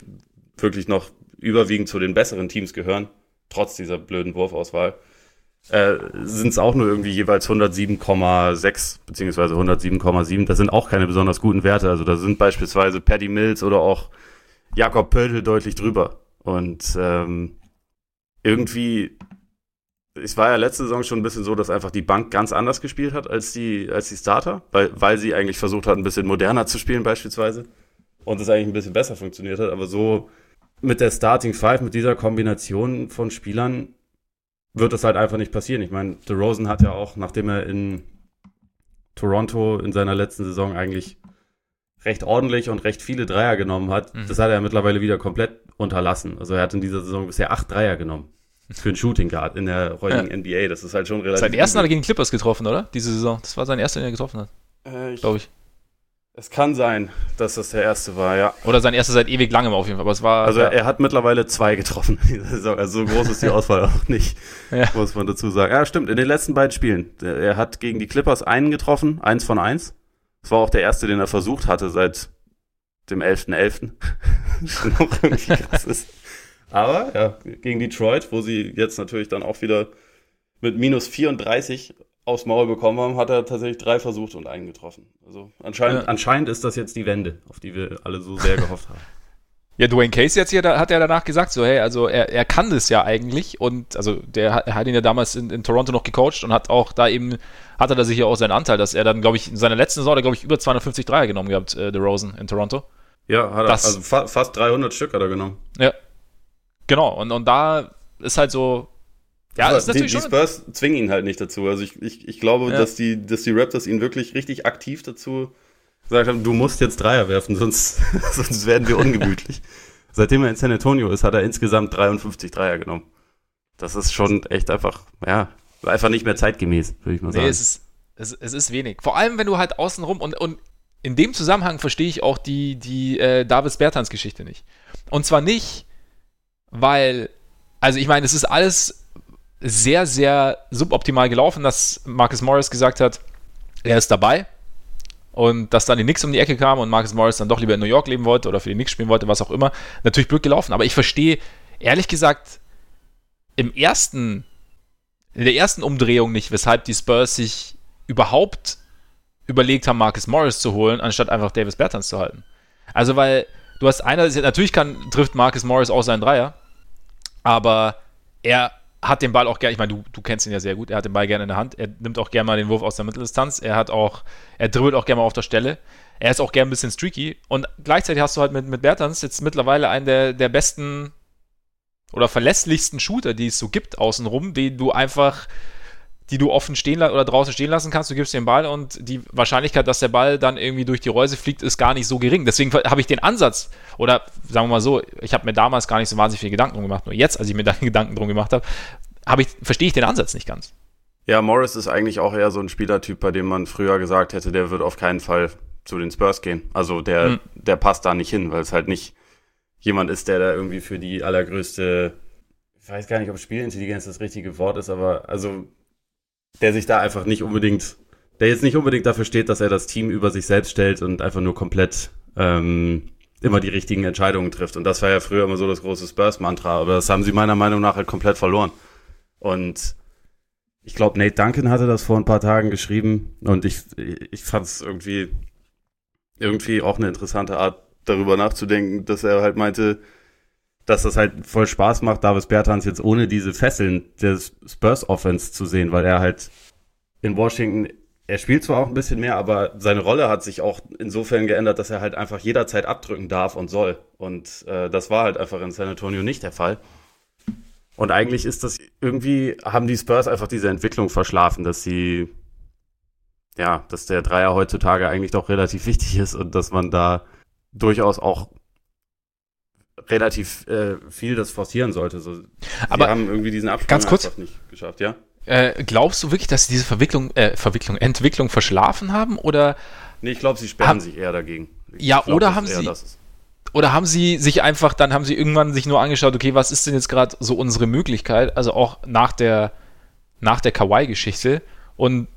wirklich noch überwiegend zu den besseren Teams gehören, trotz dieser blöden Wurfauswahl, äh, sind es auch nur irgendwie jeweils 107,6 beziehungsweise 107,7. Das sind auch keine besonders guten Werte. Also da sind beispielsweise Paddy Mills oder auch Jakob Pöltl deutlich drüber. Und ähm, irgendwie, es war ja letzte Saison schon ein bisschen so, dass einfach die Bank ganz anders gespielt hat als die, als die Starter, weil, weil sie eigentlich versucht hat, ein bisschen moderner zu spielen beispielsweise und das eigentlich ein bisschen besser funktioniert hat. Aber so mit der Starting Five, mit dieser Kombination von Spielern, wird das halt einfach nicht passieren. Ich meine, DeRozan hat ja auch, nachdem er in Toronto in seiner letzten Saison eigentlich recht ordentlich und recht viele Dreier genommen hat, mhm. das hat er mittlerweile wieder komplett unterlassen. Also er hat in dieser Saison bisher acht Dreier genommen. für einen Shooting Guard in der heutigen ja. NBA. Das ist halt schon relativ. Sein ersten hat er gegen Clippers getroffen, oder? Diese Saison. Das war sein erster, den er getroffen hat. Äh, Glaube ich. Es kann sein, dass das der erste war, ja. Oder sein erster seit ewig langem auf jeden Fall. Aber es war. Also ja. er hat mittlerweile zwei getroffen. also so groß ist die Auswahl auch nicht, ja. muss man dazu sagen. Ja, stimmt. In den letzten beiden Spielen. Er hat gegen die Clippers einen getroffen, eins von eins. Das war auch der erste, den er versucht hatte seit dem 11.11. .11. noch irgendwie krass ist. Aber ja, gegen Detroit, wo sie jetzt natürlich dann auch wieder mit minus 34 aufs Maul bekommen haben, hat er tatsächlich drei versucht und einen getroffen. Also anscheinend, ja. anscheinend ist das jetzt die Wende, auf die wir alle so sehr gehofft haben. Ja, Dwayne Case jetzt hier, hat ja danach gesagt, so, hey, also er, er kann das ja eigentlich und also der er hat ihn ja damals in, in Toronto noch gecoacht und hat auch da eben, hatte da sicher auch seinen Anteil, dass er dann, glaube ich, in seiner letzten Saison, glaube ich, über 250 Dreier genommen gehabt, äh, Rosen in Toronto. Ja, hat er, das, also fa fast 300 Stück hat er genommen. Ja, genau, und, und da ist halt so, ja, Aber ist natürlich die, die Spurs zwingen ihn halt nicht dazu. Also ich, ich, ich glaube, ja. dass, die, dass die Raptors ihn wirklich richtig aktiv dazu gesagt haben, du musst jetzt Dreier werfen, sonst, sonst werden wir ungemütlich. Seitdem er in San Antonio ist, hat er insgesamt 53 Dreier genommen. Das ist schon echt einfach, ja, einfach nicht mehr zeitgemäß, würde ich mal sagen. Nee, es ist, es, es ist wenig. Vor allem, wenn du halt außenrum und, und in dem Zusammenhang verstehe ich auch die, die äh, Davis Bertans Geschichte nicht. Und zwar nicht, weil, also ich meine, es ist alles sehr, sehr suboptimal gelaufen, dass Marcus Morris gesagt hat, er ist dabei. Und dass dann die Knicks um die Ecke kam und Marcus Morris dann doch lieber in New York leben wollte oder für die Knicks spielen wollte, was auch immer. Natürlich blöd gelaufen. Aber ich verstehe, ehrlich gesagt, im ersten, in der ersten Umdrehung nicht, weshalb die Spurs sich überhaupt überlegt haben, Marcus Morris zu holen, anstatt einfach Davis Bertans zu halten. Also, weil du hast einer, natürlich kann, trifft Marcus Morris auch seinen Dreier, aber er hat den Ball auch gerne, ich meine, du, du kennst ihn ja sehr gut, er hat den Ball gerne in der Hand, er nimmt auch gerne mal den Wurf aus der Mitteldistanz, er hat auch, er dribbelt auch gerne mal auf der Stelle, er ist auch gerne ein bisschen streaky und gleichzeitig hast du halt mit, mit Bertans jetzt mittlerweile einen der, der besten oder verlässlichsten Shooter, die es so gibt außenrum, die du einfach die du offen stehen oder draußen stehen lassen kannst. Du gibst den Ball und die Wahrscheinlichkeit, dass der Ball dann irgendwie durch die Reuse fliegt, ist gar nicht so gering. Deswegen habe ich den Ansatz, oder sagen wir mal so, ich habe mir damals gar nicht so wahnsinnig viel Gedanken drum gemacht. Nur jetzt, als ich mir da Gedanken drum gemacht habe, habe ich, verstehe ich den Ansatz nicht ganz. Ja, Morris ist eigentlich auch eher so ein Spielertyp, bei dem man früher gesagt hätte, der wird auf keinen Fall zu den Spurs gehen. Also der, hm. der passt da nicht hin, weil es halt nicht jemand ist, der da irgendwie für die allergrößte, ich weiß gar nicht, ob Spielintelligenz das richtige Wort ist, aber also der sich da einfach nicht unbedingt, der jetzt nicht unbedingt dafür steht, dass er das Team über sich selbst stellt und einfach nur komplett ähm, immer die richtigen Entscheidungen trifft. Und das war ja früher immer so das große Spurs-Mantra, aber das haben sie meiner Meinung nach halt komplett verloren. Und ich glaube, Nate Duncan hatte das vor ein paar Tagen geschrieben und ich, ich fand es irgendwie, irgendwie auch eine interessante Art, darüber nachzudenken, dass er halt meinte, dass das halt voll Spaß macht, Davis Bertans jetzt ohne diese Fesseln des Spurs Offense zu sehen, weil er halt in Washington, er spielt zwar auch ein bisschen mehr, aber seine Rolle hat sich auch insofern geändert, dass er halt einfach jederzeit abdrücken darf und soll. Und äh, das war halt einfach in San Antonio nicht der Fall. Und eigentlich ist das irgendwie, haben die Spurs einfach diese Entwicklung verschlafen, dass sie, ja, dass der Dreier heutzutage eigentlich doch relativ wichtig ist und dass man da durchaus auch relativ äh, viel das forcieren sollte. So, aber haben irgendwie diesen Absprung ganz kurz, nicht geschafft, ja? Äh, glaubst du wirklich, dass sie diese Verwicklung, äh, Verwicklung, Entwicklung verschlafen haben oder? Nee, ich glaube, sie sperren sich eher dagegen. Ich ja, glaub, oder haben sie, oder haben sie sich einfach, dann haben sie irgendwann sich nur angeschaut, okay, was ist denn jetzt gerade so unsere Möglichkeit, also auch nach der, nach der Kawaii-Geschichte und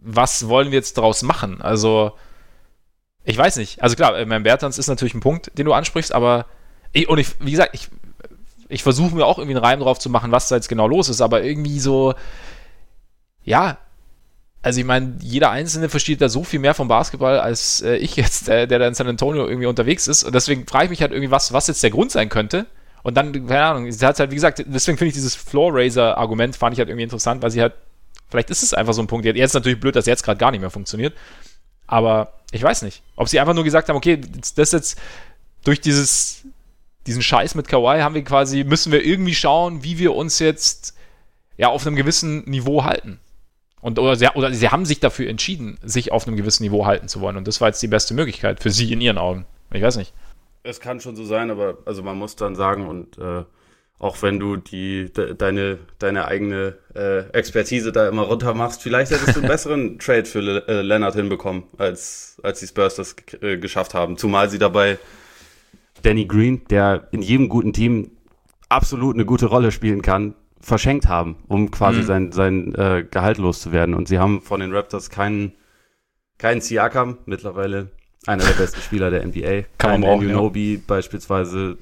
was wollen wir jetzt daraus machen? Also, ich weiß nicht. Also klar, mein Bertans ist natürlich ein Punkt, den du ansprichst, aber ich, und ich, wie gesagt, ich, ich versuche mir auch irgendwie einen Reim drauf zu machen, was da jetzt genau los ist, aber irgendwie so, ja, also ich meine, jeder Einzelne versteht da so viel mehr vom Basketball als äh, ich jetzt, äh, der da in San Antonio irgendwie unterwegs ist. Und deswegen frage ich mich halt irgendwie, was, was jetzt der Grund sein könnte. Und dann, keine Ahnung, sie hat halt, wie gesagt, deswegen finde ich dieses Floor-Raiser-Argument, fand ich halt irgendwie interessant, weil sie halt, vielleicht ist es einfach so ein Punkt. Jetzt ist natürlich blöd, dass jetzt gerade gar nicht mehr funktioniert. Aber ich weiß nicht. Ob sie einfach nur gesagt haben, okay, das jetzt durch dieses diesen Scheiß mit Kawhi haben wir quasi, müssen wir irgendwie schauen, wie wir uns jetzt ja auf einem gewissen Niveau halten. Und, oder, sie, oder sie haben sich dafür entschieden, sich auf einem gewissen Niveau halten zu wollen. Und das war jetzt die beste Möglichkeit für sie in ihren Augen. Ich weiß nicht. Es kann schon so sein, aber also man muss dann sagen, und äh, auch wenn du die de, deine deine eigene äh, Expertise da immer runter machst, vielleicht hättest du einen besseren Trade für Le äh, Leonard hinbekommen, als als die Spurs das äh, geschafft haben. Zumal sie dabei Danny Green, der in jedem guten Team absolut eine gute Rolle spielen kann, verschenkt haben, um quasi mhm. sein sein äh, Gehalt loszuwerden. Und sie haben von den Raptors keinen keinen Siakam, mittlerweile einer der besten Spieler der NBA, kann man brauchen, Nobi ja. beispielsweise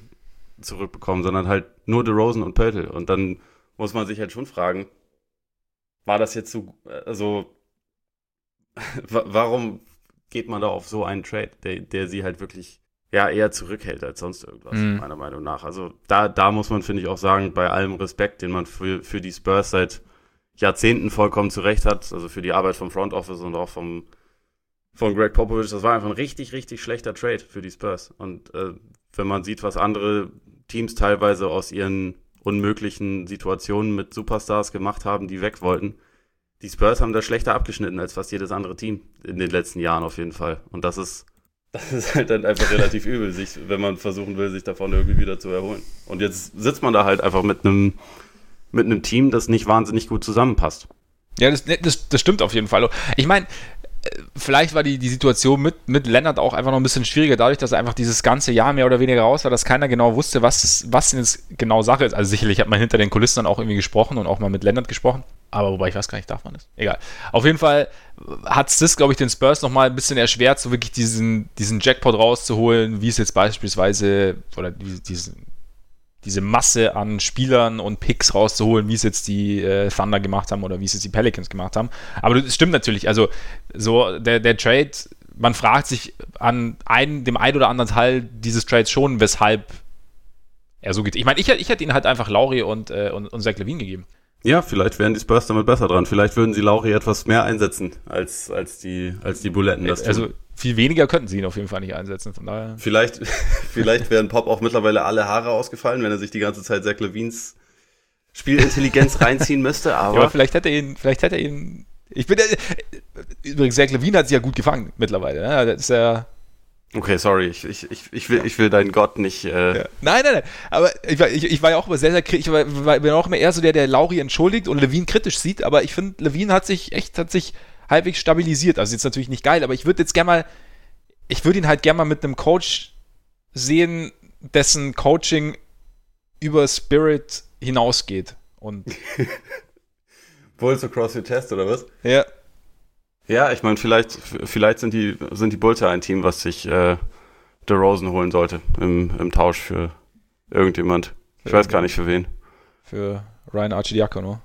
zurückbekommen, sondern halt nur DeRozan und Pöltl. Und dann muss man sich halt schon fragen, war das jetzt so, also, warum geht man da auf so einen Trade, der, der sie halt wirklich ja eher zurückhält als sonst irgendwas, mhm. meiner Meinung nach. Also da, da muss man, finde ich, auch sagen, bei allem Respekt, den man für, für die Spurs seit Jahrzehnten vollkommen zurecht hat, also für die Arbeit vom Front Office und auch vom, von Greg Popovich, das war einfach ein richtig, richtig schlechter Trade für die Spurs. Und äh, wenn man sieht, was andere Teams teilweise aus ihren unmöglichen Situationen mit Superstars gemacht haben, die weg wollten. Die Spurs haben da schlechter abgeschnitten als fast jedes andere Team in den letzten Jahren auf jeden Fall. Und das ist, das ist halt dann einfach relativ übel, sich, wenn man versuchen will, sich davon irgendwie wieder zu erholen. Und jetzt sitzt man da halt einfach mit einem, mit einem Team, das nicht wahnsinnig gut zusammenpasst. Ja, das, das, das stimmt auf jeden Fall. Ich meine, vielleicht war die, die Situation mit, mit Lennart auch einfach noch ein bisschen schwieriger, dadurch, dass er einfach dieses ganze Jahr mehr oder weniger raus war, dass keiner genau wusste, was, was denn jetzt genau Sache ist. Also sicherlich hat man hinter den Kulissen dann auch irgendwie gesprochen und auch mal mit Lennart gesprochen. Aber wobei ich weiß gar nicht, darf man das? Egal. Auf jeden Fall hat es das, glaube ich, den Spurs nochmal ein bisschen erschwert, so wirklich diesen, diesen Jackpot rauszuholen, wie es jetzt beispielsweise, oder diesen diese Masse an Spielern und Picks rauszuholen, wie es jetzt die äh, Thunder gemacht haben oder wie es jetzt die Pelicans gemacht haben. Aber es stimmt natürlich, also so der, der Trade, man fragt sich an ein, dem einen oder anderen Teil dieses Trades schon, weshalb er so geht. Ich meine, ich, ich hätte ihn halt einfach Lauri und, äh, und, und Zach Levine gegeben. Ja, vielleicht wären die Spurs damit besser dran. Vielleicht würden sie Lauri etwas mehr einsetzen als, als, die, als die Buletten das Also viel weniger könnten sie ihn auf jeden Fall nicht einsetzen. Von daher. Vielleicht, vielleicht wären Pop auch mittlerweile alle Haare ausgefallen, wenn er sich die ganze Zeit Zach Levines Spielintelligenz reinziehen müsste. Aber, ja, aber vielleicht hätte er ihn, vielleicht hätte er ihn. Ich bin äh, übrigens Zach Levine hat sich ja gut gefangen mittlerweile. Ne? Das ist ja Okay, sorry, ich, ich, ich, will, ich will deinen Gott nicht. Äh ja. Nein, nein, nein. Aber ich war, ich, ich war ja auch immer sehr, sehr kritisch. Ich war, war, bin auch immer eher so der, der Lauri entschuldigt und Levine kritisch sieht. Aber ich finde, Levine hat sich echt, hat sich halbwegs stabilisiert. Also jetzt natürlich nicht geil, aber ich würde jetzt gerne mal, ich würde ihn halt gerne mal mit einem Coach sehen, dessen Coaching über Spirit hinausgeht. Und Bulls across your test, oder was? Ja. Ja, ich meine, vielleicht, vielleicht sind die, sind die Bulls ja ein Team, was sich äh, Rosen holen sollte im, im Tausch für irgendjemand. Ich weiß gar nicht für wen. Für Ryan Archidiakono.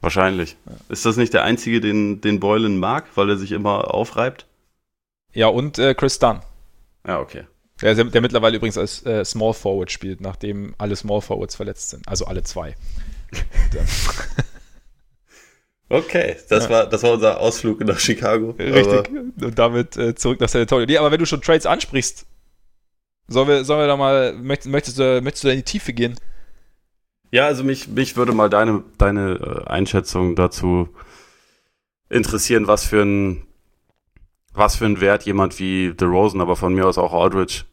Wahrscheinlich. Ja. Ist das nicht der einzige, den, den Boylan mag, weil er sich immer aufreibt? Ja, und äh, Chris Dunn. Ja, okay. Der, der mittlerweile übrigens als äh, Small Forward spielt, nachdem alle Small Forwards verletzt sind. Also alle zwei. okay, das, ja. war, das war unser Ausflug nach Chicago. Richtig. Und damit äh, zurück nach San Antonio. Nee, aber wenn du schon Trades ansprichst, sollen wir, sollen wir da mal, möchtest, möchtest, du, möchtest du da in die Tiefe gehen? Ja, also mich, mich würde mal deine, deine äh, Einschätzung dazu interessieren, was für ein, was für ein Wert jemand wie DeRozan, aber von mir aus auch Aldridge,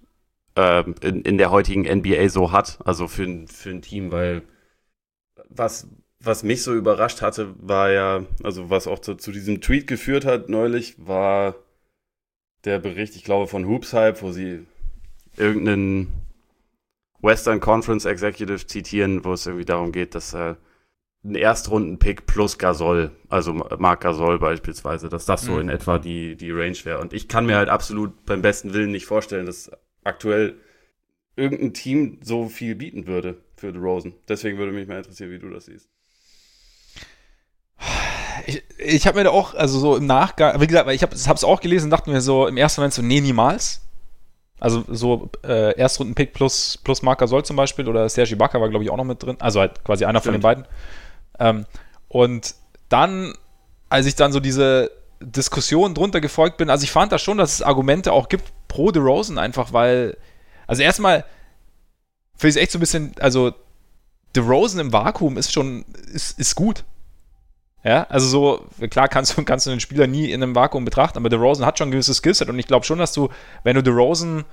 äh, in, in der heutigen NBA so hat. Also für ein, für ein Team, weil was, was mich so überrascht hatte, war ja, also was auch zu, zu diesem Tweet geführt hat neulich, war der Bericht, ich glaube, von Hoops Hype, wo sie irgendeinen Western Conference Executive zitieren, wo es irgendwie darum geht, dass äh, ein Erstrunden-Pick plus Gasol, also Marc Gasol beispielsweise, dass das so mhm. in etwa die, die Range wäre. Und ich kann mir halt absolut beim besten Willen nicht vorstellen, dass aktuell irgendein Team so viel bieten würde für The Rosen. Deswegen würde mich mal interessieren, wie du das siehst. Ich, ich habe mir da auch, also so im Nachgang, wie gesagt, ich habe es auch gelesen und dachte mir so im ersten Moment so, nee, niemals. Also so äh, Erstrunden-Pick plus, plus Marker Soll zum Beispiel oder Sergi Bakker war, glaube ich, auch noch mit drin. Also halt quasi einer Stimmt. von den beiden. Ähm, und dann, als ich dann so diese Diskussion drunter gefolgt bin, also ich fand da schon, dass es Argumente auch gibt pro DeRozan einfach, weil, also erstmal finde ich es echt so ein bisschen, also DeRozan im Vakuum ist schon, ist, ist gut. Ja, also so, klar kannst du, kannst du den Spieler nie in einem Vakuum betrachten, aber DeRozan hat schon ein gewisses Skillset und ich glaube schon, dass du, wenn du DeRozan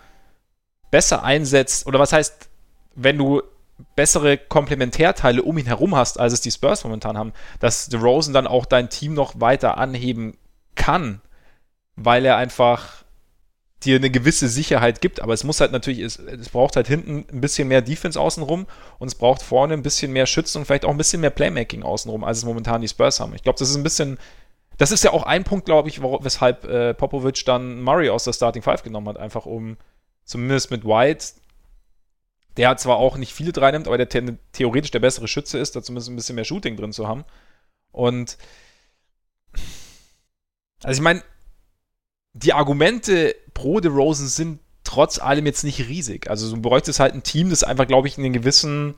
besser einsetzt, oder was heißt, wenn du bessere Komplementärteile um ihn herum hast, als es die Spurs momentan haben, dass DeRozan dann auch dein Team noch weiter anheben kann, weil er einfach dir eine gewisse Sicherheit gibt. Aber es muss halt natürlich, es, es braucht halt hinten ein bisschen mehr Defense außenrum und es braucht vorne ein bisschen mehr Schützen und vielleicht auch ein bisschen mehr Playmaking außenrum, als es momentan die Spurs haben. Ich glaube, das ist ein bisschen, das ist ja auch ein Punkt, glaube ich, weshalb äh, Popovic dann Murray aus der Starting Five genommen hat, einfach um zumindest mit White der zwar auch nicht viele drei nimmt, aber der theoretisch der bessere Schütze ist, da zumindest ein bisschen mehr Shooting drin zu haben. Und also ich meine, die Argumente pro DeRozan sind trotz allem jetzt nicht riesig. Also du bräuchtest halt ein Team, das einfach, glaube ich, einen gewissen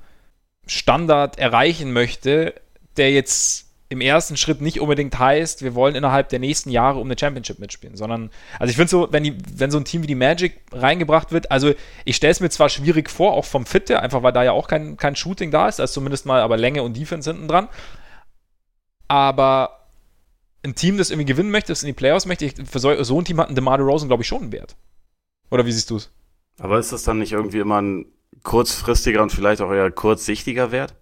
Standard erreichen möchte, der jetzt im ersten Schritt nicht unbedingt heißt, wir wollen innerhalb der nächsten Jahre um eine Championship mitspielen, sondern, also ich finde so, wenn, die, wenn so ein Team wie die Magic reingebracht wird, also ich stelle es mir zwar schwierig vor, auch vom Fit her, einfach weil da ja auch kein, kein Shooting da ist, ist zumindest mal aber Länge und Defense hinten dran, aber ein Team, das irgendwie gewinnen möchte, das in die Playoffs möchte, für so, so ein Team hat ein DeMar DeRozan, glaube ich, schon einen Wert. Oder wie siehst du es? Aber ist das dann nicht irgendwie immer ein kurzfristiger und vielleicht auch eher kurzsichtiger Wert?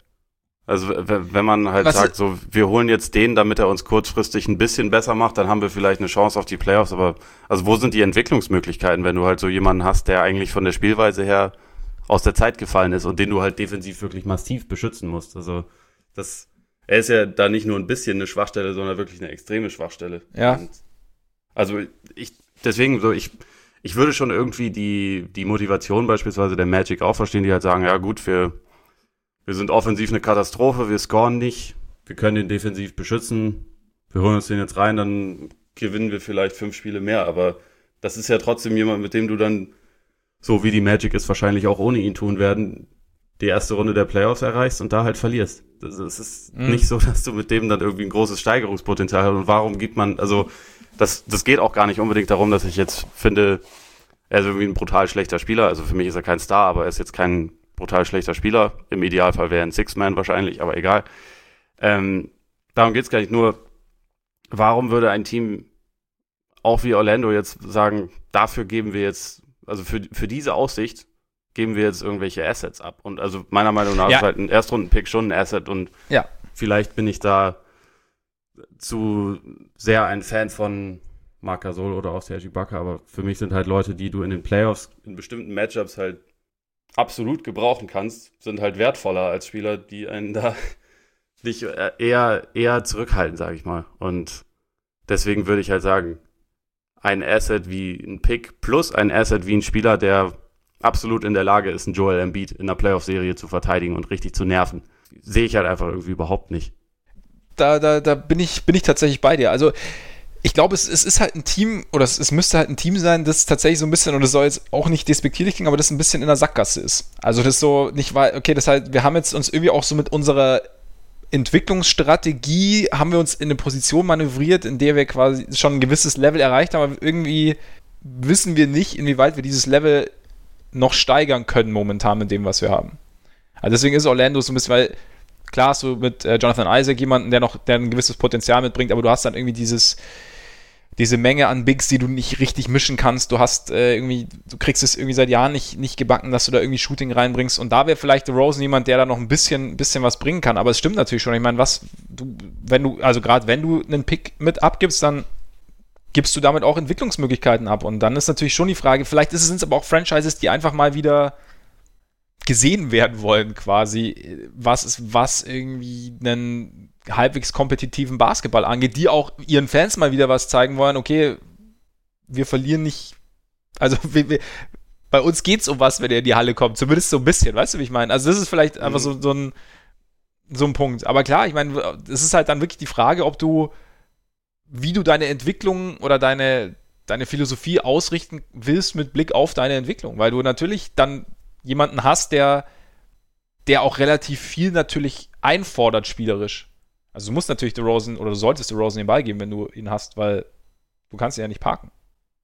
Also wenn man halt Was sagt, so wir holen jetzt den, damit er uns kurzfristig ein bisschen besser macht, dann haben wir vielleicht eine Chance auf die Playoffs. Aber also wo sind die Entwicklungsmöglichkeiten, wenn du halt so jemanden hast, der eigentlich von der Spielweise her aus der Zeit gefallen ist und den du halt defensiv wirklich massiv beschützen musst. Also das, er ist ja da nicht nur ein bisschen eine Schwachstelle, sondern wirklich eine extreme Schwachstelle. Ja. Und also ich deswegen so ich ich würde schon irgendwie die die Motivation beispielsweise der Magic auch verstehen, die halt sagen, ja gut, wir wir sind offensiv eine Katastrophe, wir scoren nicht, wir können den defensiv beschützen, wir holen uns den jetzt rein, dann gewinnen wir vielleicht fünf Spiele mehr, aber das ist ja trotzdem jemand, mit dem du dann, so wie die Magic es wahrscheinlich auch ohne ihn tun werden, die erste Runde der Playoffs erreichst und da halt verlierst. Das, das ist mhm. nicht so, dass du mit dem dann irgendwie ein großes Steigerungspotenzial hast. Und warum gibt man, also das, das geht auch gar nicht unbedingt darum, dass ich jetzt finde, er ist irgendwie ein brutal schlechter Spieler. Also für mich ist er kein Star, aber er ist jetzt kein brutal schlechter Spieler. Im Idealfall wäre ein Six-Man wahrscheinlich, aber egal. Ähm, darum geht's gar nicht. Nur, warum würde ein Team auch wie Orlando jetzt sagen, dafür geben wir jetzt, also für, für diese Aussicht geben wir jetzt irgendwelche Assets ab. Und also meiner Meinung nach ja. ist halt ein Erstrunden-Pick schon ein Asset und ja. vielleicht bin ich da zu sehr ein Fan von Marc Gasol oder auch Sergi Bakker, aber für mich sind halt Leute, die du in den Playoffs in bestimmten Matchups halt absolut gebrauchen kannst, sind halt wertvoller als Spieler, die einen da dich äh, eher, eher zurückhalten, sage ich mal. Und deswegen würde ich halt sagen, ein Asset wie ein Pick plus ein Asset wie ein Spieler, der absolut in der Lage ist, einen Joel Embiid in der Playoff-Serie zu verteidigen und richtig zu nerven, sehe ich halt einfach irgendwie überhaupt nicht. Da, da, da bin ich, bin ich tatsächlich bei dir. Also ich glaube, es, es ist halt ein Team, oder es, es müsste halt ein Team sein, das tatsächlich so ein bisschen, und das soll jetzt auch nicht despektierlich klingen, aber das ein bisschen in der Sackgasse ist. Also das so nicht, weil, okay, das halt, wir haben jetzt uns irgendwie auch so mit unserer Entwicklungsstrategie, haben wir uns in eine Position manövriert, in der wir quasi schon ein gewisses Level erreicht haben, aber irgendwie wissen wir nicht, inwieweit wir dieses Level noch steigern können momentan mit dem, was wir haben. Also deswegen ist Orlando so ein bisschen, weil klar hast du mit äh, Jonathan Isaac jemanden, der noch, der ein gewisses Potenzial mitbringt, aber du hast dann irgendwie dieses, diese Menge an Bigs, die du nicht richtig mischen kannst. Du hast äh, irgendwie, du kriegst es irgendwie seit Jahren nicht, nicht gebacken, dass du da irgendwie Shooting reinbringst. Und da wäre vielleicht Rosen jemand, der da noch ein bisschen, bisschen was bringen kann. Aber es stimmt natürlich schon. Ich meine, was, du, wenn du, also gerade wenn du einen Pick mit abgibst, dann gibst du damit auch Entwicklungsmöglichkeiten ab. Und dann ist natürlich schon die Frage, vielleicht sind es aber auch Franchises, die einfach mal wieder gesehen werden wollen, quasi, was ist, was irgendwie einen halbwegs kompetitiven Basketball angeht, die auch ihren Fans mal wieder was zeigen wollen, okay, wir verlieren nicht, also wir, wir, bei uns geht's um was, wenn ihr in die Halle kommt, zumindest so ein bisschen, weißt du, wie ich meine? Also das ist vielleicht einfach so, so ein so ein Punkt. Aber klar, ich meine, es ist halt dann wirklich die Frage, ob du, wie du deine Entwicklung oder deine, deine Philosophie ausrichten willst mit Blick auf deine Entwicklung, weil du natürlich dann jemanden hast, der, der auch relativ viel natürlich einfordert spielerisch. Also du musst natürlich DeRozan oder du solltest DeRozan den Ball geben, wenn du ihn hast, weil du kannst ihn ja nicht parken.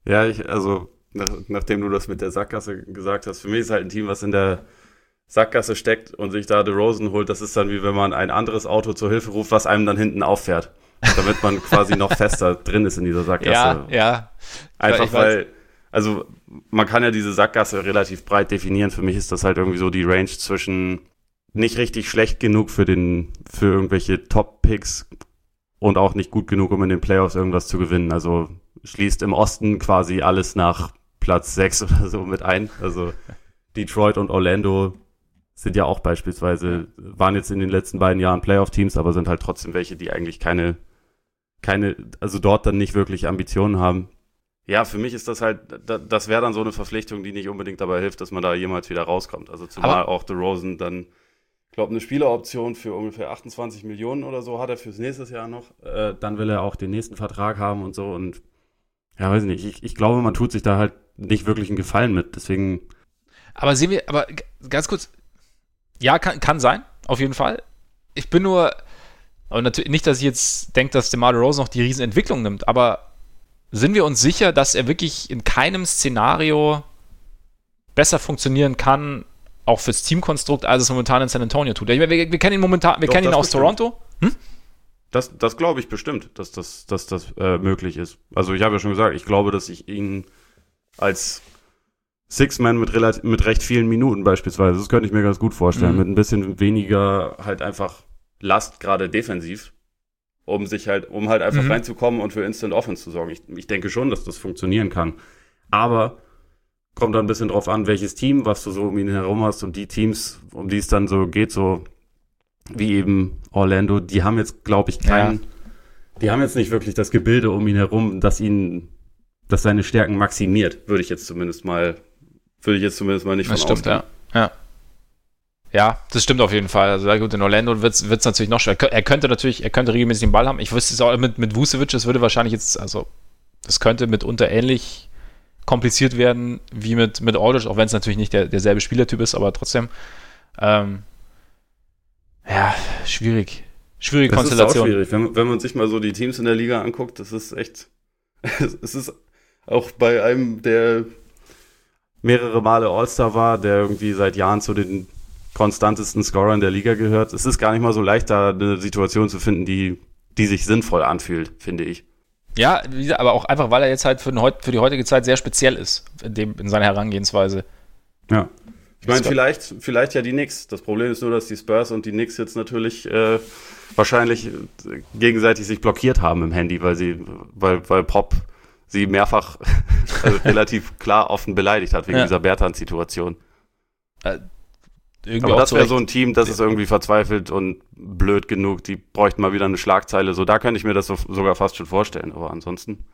Ja, ich, also nach, nachdem du das mit der Sackgasse gesagt hast, für mich ist halt ein Team, was in der Sackgasse steckt und sich da DeRozan holt, das ist dann wie wenn man ein anderes Auto zur Hilfe ruft, was einem dann hinten auffährt. Damit man quasi noch fester drin ist in dieser Sackgasse. Ja, ja. Einfach weil, also man kann ja diese Sackgasse relativ breit definieren. Für mich ist das halt irgendwie so die Range zwischen nicht richtig schlecht genug für den, für irgendwelche Top-Picks und auch nicht gut genug, um in den Playoffs irgendwas zu gewinnen. Also schließt im Osten quasi alles nach Platz 6 oder so mit ein. Also Detroit und Orlando sind ja auch beispielsweise, waren jetzt in den letzten beiden Jahren Playoff-Teams, aber sind halt trotzdem welche, die eigentlich keine, keine, also dort dann nicht wirklich Ambitionen haben. Ja, für mich ist das halt, das wäre dann so eine Verpflichtung, die nicht unbedingt dabei hilft, dass man da jemals wieder rauskommt. Also zumal aber auch The Rosen dann, ich glaube, eine Spieleroption für ungefähr 28 Millionen oder so hat er fürs nächste Jahr noch. Äh, dann will er auch den nächsten Vertrag haben und so und ja, weiß nicht, ich, ich glaube, man tut sich da halt nicht wirklich einen Gefallen mit, deswegen. Aber sehen wir, aber ganz kurz, ja, kann, kann sein, auf jeden Fall. Ich bin nur, aber natürlich nicht, dass ich jetzt denke, dass DeMar Rose noch die Riesenentwicklung nimmt, aber sind wir uns sicher, dass er wirklich in keinem Szenario besser funktionieren kann, auch fürs Teamkonstrukt, als es momentan in San Antonio tut? Wir, wir, wir kennen ihn momentan, wir Doch, kennen ihn aus bestimmt. Toronto. Hm? Das, das glaube ich bestimmt, dass das, dass das äh, möglich ist. Also ich habe ja schon gesagt, ich glaube, dass ich ihn als Six-Man mit, mit recht vielen Minuten beispielsweise. Das könnte ich mir ganz gut vorstellen. Mhm. Mit ein bisschen weniger halt einfach Last, gerade defensiv, um sich halt, um halt einfach mhm. reinzukommen und für Instant Offense zu sorgen. Ich, ich denke schon, dass das funktionieren kann. Aber kommt dann ein bisschen drauf an, welches Team, was du so um ihn herum hast und die Teams, um die es dann so geht, so wie eben Orlando, die haben jetzt, glaube ich, keinen, ja. die haben jetzt nicht wirklich das Gebilde um ihn herum, das ihn, das seine Stärken maximiert, würde ich jetzt zumindest mal würde ich jetzt zumindest mal nicht das von stimmt, ausgehen. Ja. ja. Ja, das stimmt auf jeden Fall. Also, gut, in Orlando wird es natürlich noch schwer. Er könnte natürlich, er könnte regelmäßig den Ball haben. Ich wüsste es auch mit, mit Vucevic, das würde wahrscheinlich jetzt, also, das könnte mitunter ähnlich kompliziert werden wie mit, mit Aldridge, auch wenn es natürlich nicht der, derselbe Spielertyp ist, aber trotzdem. Ähm, ja, schwierig. Schwierige das Konstellation. Ist auch schwierig. Wenn, wenn man sich mal so die Teams in der Liga anguckt, das ist echt. es ist auch bei einem der mehrere Male All-Star war, der irgendwie seit Jahren zu den konstantesten Scorern der Liga gehört. Es ist gar nicht mal so leicht, da eine Situation zu finden, die, die sich sinnvoll anfühlt, finde ich. Ja, aber auch einfach, weil er jetzt halt für, den, für die heutige Zeit sehr speziell ist, in, dem, in seiner Herangehensweise. Ja. Ich meine, vielleicht, vielleicht ja die Knicks. Das Problem ist nur, dass die Spurs und die Knicks jetzt natürlich äh, wahrscheinlich gegenseitig sich blockiert haben im Handy, weil sie, weil, weil Pop sie mehrfach also relativ klar offen beleidigt hat wegen ja. dieser Bertan-Situation. Äh, Aber das wäre so ein Team, das ist irgendwie verzweifelt und blöd genug. Die bräuchten mal wieder eine Schlagzeile. So, da könnte ich mir das so, sogar fast schon vorstellen. Aber ansonsten.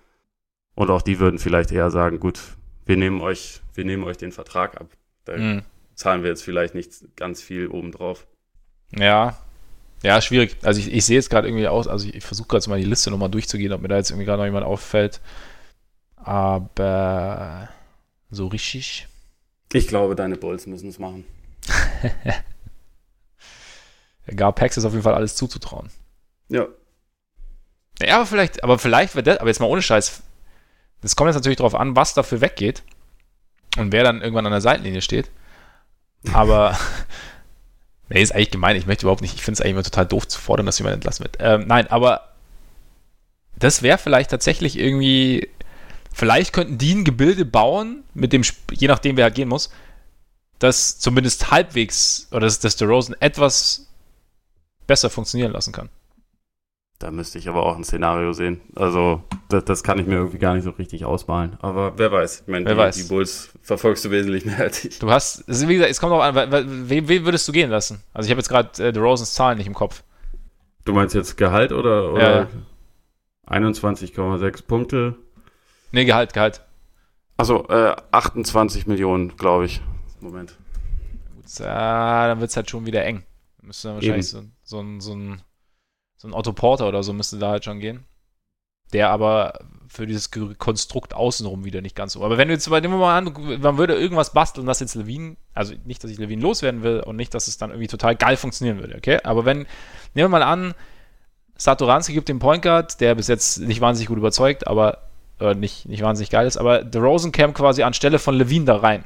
Und auch die würden vielleicht eher sagen, gut, wir nehmen euch, wir nehmen euch den Vertrag ab. Da mhm. zahlen wir jetzt vielleicht nicht ganz viel obendrauf. Ja, ja, schwierig. Also ich, ich sehe jetzt gerade irgendwie aus, also ich, ich versuche gerade so mal die Liste nochmal durchzugehen, ob mir da jetzt irgendwie gerade noch jemand auffällt. Aber so richtig. Ich glaube, deine Bulls müssen es machen. Gar Pax ist auf jeden Fall alles zuzutrauen. Ja. Ja, aber vielleicht, aber vielleicht wird das, aber jetzt mal ohne Scheiß. Das kommt jetzt natürlich darauf an, was dafür weggeht und wer dann irgendwann an der Seitenlinie steht. Aber, nee, ist eigentlich gemein. Ich möchte überhaupt nicht, ich finde es eigentlich immer total doof zu fordern, dass jemand entlassen wird. Ähm, nein, aber das wäre vielleicht tatsächlich irgendwie Vielleicht könnten die ein Gebilde bauen, mit dem, je nachdem wer gehen muss, das zumindest halbwegs, oder dass, dass der Rosen etwas besser funktionieren lassen kann. Da müsste ich aber auch ein Szenario sehen. Also, das, das, kann ich mir irgendwie gar nicht so richtig ausmalen. Aber wer weiß. Ich meine, wer die, weiß. die Bulls verfolgst du wesentlich mehr als ich. Du hast, wie gesagt, es kommt auch an, wen, wen würdest du gehen lassen? Also, ich habe jetzt gerade äh, Rosens Zahlen nicht im Kopf. Du meinst jetzt Gehalt oder, oder ja. 21,6 Punkte? Nee, Gehalt, Gehalt. Also äh, 28 Millionen, glaube ich. Moment. Gut, äh, dann wird es halt schon wieder eng. Müsste dann wahrscheinlich so, so, ein, so, ein, so ein Otto Porter oder so müsste da halt schon gehen. Der aber für dieses Konstrukt außenrum wieder nicht ganz so. Aber wenn du jetzt bei dem mal an, man würde irgendwas basteln, das jetzt Levine, also nicht, dass ich Levine loswerden will und nicht, dass es dann irgendwie total geil funktionieren würde, okay? Aber wenn, nehmen wir mal an, Satoranski gibt den Point Guard, der bis jetzt nicht wahnsinnig gut überzeugt, aber äh, nicht, nicht wahnsinnig geil ist, aber The Rosen kam quasi anstelle von Levine da rein.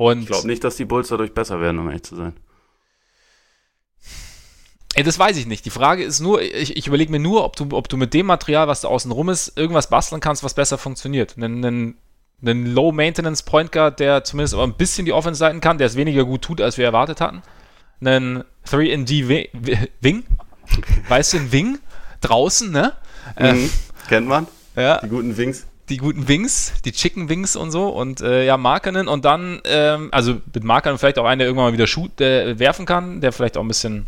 Und ich glaube nicht, dass die Bulls dadurch besser werden, um ehrlich zu sein. Ey, das weiß ich nicht. Die Frage ist nur, ich, ich überlege mir nur, ob du, ob du mit dem Material, was da außen rum ist, irgendwas basteln kannst, was besser funktioniert. Einen, einen, einen Low-Maintenance-Point Guard, der zumindest aber ein bisschen die Offense seiten kann, der es weniger gut tut, als wir erwartet hatten. einen 3D-Wing, weißt du, ein Wing draußen, ne? Äh, mhm. Kennt man? Ja. Die guten Wings die guten Wings, die Chicken Wings und so und äh, ja, Markenen und dann, ähm, also mit Markenen vielleicht auch einen, der irgendwann mal wieder shoot, äh, werfen kann, der vielleicht auch ein bisschen,